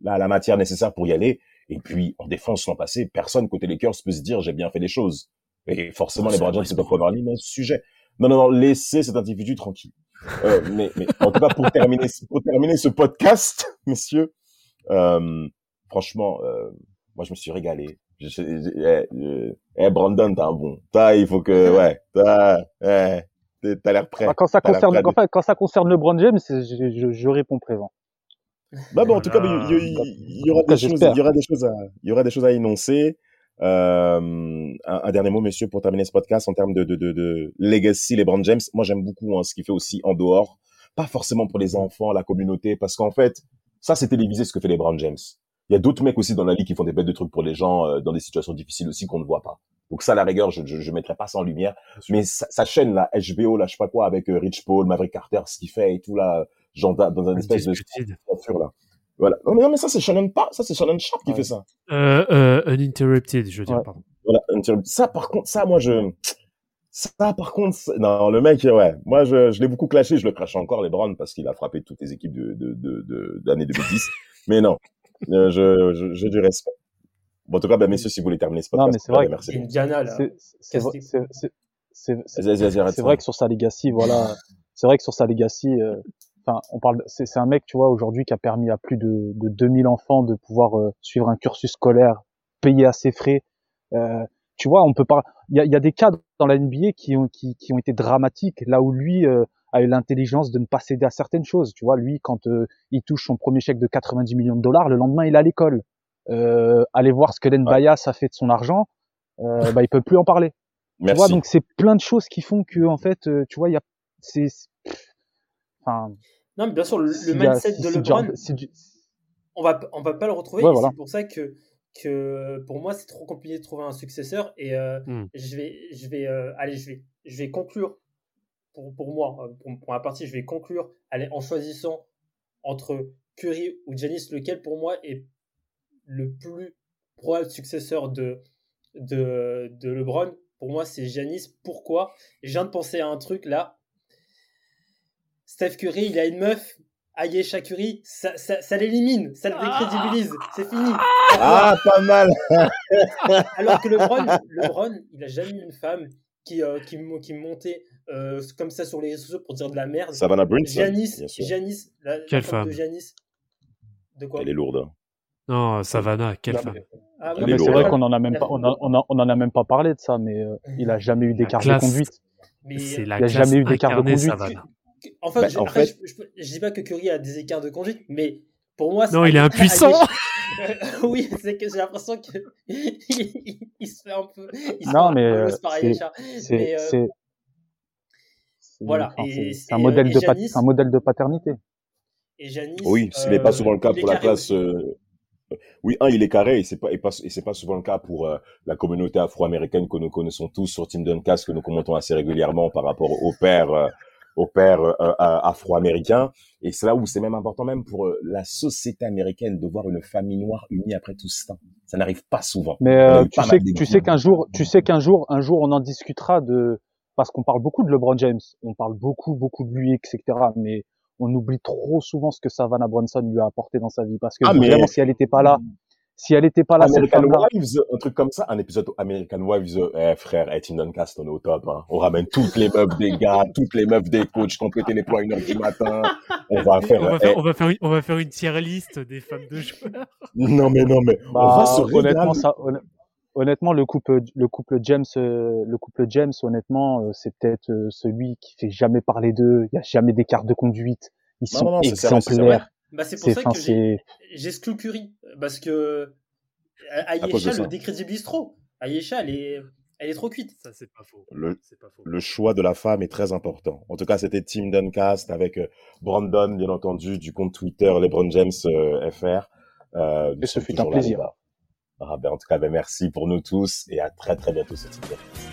la, la matière nécessaire pour y aller. Et puis, en défense l'an passé, personne côté Lakers peut se dire j'ai bien fait les choses. Et forcément, les James, vrai, c'est pas avoir mis ce sujet. Non, non, non, laissez cet individu tranquille. Euh, mais, mais en tout cas, pour terminer, pour terminer ce podcast, messieurs, euh, franchement, euh, moi, je me suis régalé. Je, je- je- eh, eh, Brandon, t'as un bon. T'as, il faut que, ouais, t'as, eh, t'as l'air prêt. Quand ça concerne, prêt de- enfin, quand ça concerne LeBron James, je, je, je réponds présent. Bah bon, en tout cas, il y, aura des choses, j'espère. il y aura des choses à, il y aura des choses à énoncer. Euh, un, un dernier mot, messieurs, pour terminer ce podcast en termes de, de, de, de legacy, LeBron James. Moi, j'aime beaucoup hein, ce qu'il fait aussi en dehors, pas forcément pour les enfants, la communauté, parce qu'en fait, ça, c'est télévisé ce que fait LeBron James. Il y a d'autres mecs aussi dans la ligue qui font des bêtes de trucs pour les gens euh, dans des situations difficiles aussi qu'on ne voit pas. Donc ça, à la rigueur, je, je, je mettrai pas ça en lumière. Mais sa, sa chaîne là, HBO, là, je sais pas quoi, avec euh, Rich Paul, Maverick Carter, ce qu'il fait et tout là, genre dans un espèce de là. Voilà. Non mais, non, mais ça c'est Shannon pas, ça c'est Shannon Sharp qui Ouais. fait ça. Euh, euh, uninterrupted, je veux dire, Ouais. pardon. Voilà. Ça par contre, ça moi je, ça par contre, non le mec ouais, moi je, je l'ai beaucoup clashé, je le crache encore les Browns parce qu'il a frappé toutes les équipes de de de de- d'année 2010. mais non, euh, je je j'ai du respect. Bon, en tout cas, ben, messieurs, si vous voulez terminer ce Non, podcast, mais c'est vrai ben, merci. C'est une Diana, là. C'est- vrai- que sur sa legacy, voilà, c'est vrai que sur sa legacy, euh, enfin, on parle, c'est c'est un mec, tu vois, aujourd'hui qui a permis à plus de, de 2000 enfants de pouvoir euh, suivre un cursus scolaire, payer à ses frais. Euh, tu vois, on peut pas. Il y a, il y a des cas dans la NBA qui ont qui, qui ont été dramatiques, là où lui euh, a eu l'intelligence de ne pas céder à certaines choses. Tu vois, lui, quand euh, il touche son premier chèque de 90 millions de dollars, le lendemain, il est à l'école. Euh, aller voir ce que Len. Bias a fait de son argent, euh, bah, il peut plus en parler. Tu vois, donc c'est plein de choses qui font que, en fait, euh, tu vois, il y a, c'est, enfin, Non, mais bien sûr, le, le a- mindset de LeBron, du- on va on va pas le retrouver Ouais, et voilà. c'est pour ça que que pour moi c'est trop compliqué de trouver un successeur et euh, Hmm. je vais je vais euh, allez je vais je vais conclure pour, pour moi euh, pour, pour ma partie je vais conclure. Allez, en choisissant entre Curry ou Giannis lequel pour moi est le plus probable successeur de de, de LeBron? Pour moi c'est Giannis. Pourquoi? Je viens de penser à un truc là. Steph Curry il a une meuf Ayesha Curry, ça, ça, ça l'élimine, ça le décrédibilise, c'est fini. Ah, pas mal. Alors que LeBron, LeBron, il a jamais eu une femme qui, euh, qui, qui montait euh, comme ça sur les réseaux sociaux pour dire de la merde. Savannah Brinson. Bien sûr. La, la Quelle femme de femme Giannis. De quoi? Elle est lourde. hein. Non, Savannah, quelle Non, femme. mais- Ah, c'est vrai hein. qu'on en a même pas, on, a, on, a- on en a même pas parlé de ça, mais euh, il a jamais eu d'écart de conduite. mais C'est la il a classe jamais eu d'écart de conduite. Savannah. enfin, Bah, je, en après, fait- je, je, je dis pas que Curry a des écarts de conduite, mais pour moi, Non, il est impuissant. Oui, c'est que j'ai l'impression que il, il se fait un peu. Il se Non, fait un mais, peu euh, c'est- Ayesha. C'est, Mais, euh, c'est, c'est- voilà, enfin, c'est- un modèle euh, de, c'est un modèle de paternité. Et Oui, ce n'est euh, pas souvent le cas pour la classe. aussi. euh, Oui, un, il est carré et c'est pas et pas et c'est pas souvent le cas pour euh, la communauté afro-américaine que nous connaissons tous sur Team Duncast que nous commentons assez régulièrement par rapport au père euh, au père euh, euh, afro-américain et c'est là où c'est même important même pour euh, la société américaine de voir une famille noire unie après tout ce temps. Ça n'arrive pas souvent. Mais euh, tu pas sais, tu sais qu'un jour, tu sais qu'un jour, un jour, on en discutera de parce qu'on parle beaucoup de LeBron James, on parle beaucoup, beaucoup de lui, etc. Mais on oublie trop souvent ce que Savannah Brunson lui a apporté dans sa vie parce que Ah, mais- vraiment, si elle n'était pas là, si elle n'était pas là, cette American femme-là, Wives, un truc comme ça, un épisode American Wives, euh, eh, frère, eh, Team Duncast, on est au top, hein. On ramène toutes les meufs des gars, toutes les meufs des coachs qui ont pété les plombs à une heure du matin. On va faire, On va, eh, faire, on, va faire une, on va faire une tier list des femmes de joueurs. non mais non mais, on bah, va se honnêtement, ça, honn- honnêtement, le couple, le couple James, euh, le couple James, honnêtement, euh, c'est peut-être euh, celui qui fait jamais parler d'eux. Il y a jamais d'écart de conduite. Ils Non, sont non, exemplaires. Bah, c'est pour ça que j'exclus Curry. Parce que Ayesha le décrédibilise trop. Ayesha, elle est, elle est trop cuite. Ça, c'est pas faux. Le, C'est pas faux. le choix de la femme est très important. En tout cas, c'était Team Duncast avec Brandon, bien entendu, du compte Twitter LeBron James euh, FR. Euh, Et ce fut un là, Ah, ben, en tout cas, ben, merci pour nous tous et à très très bientôt sur Duncast.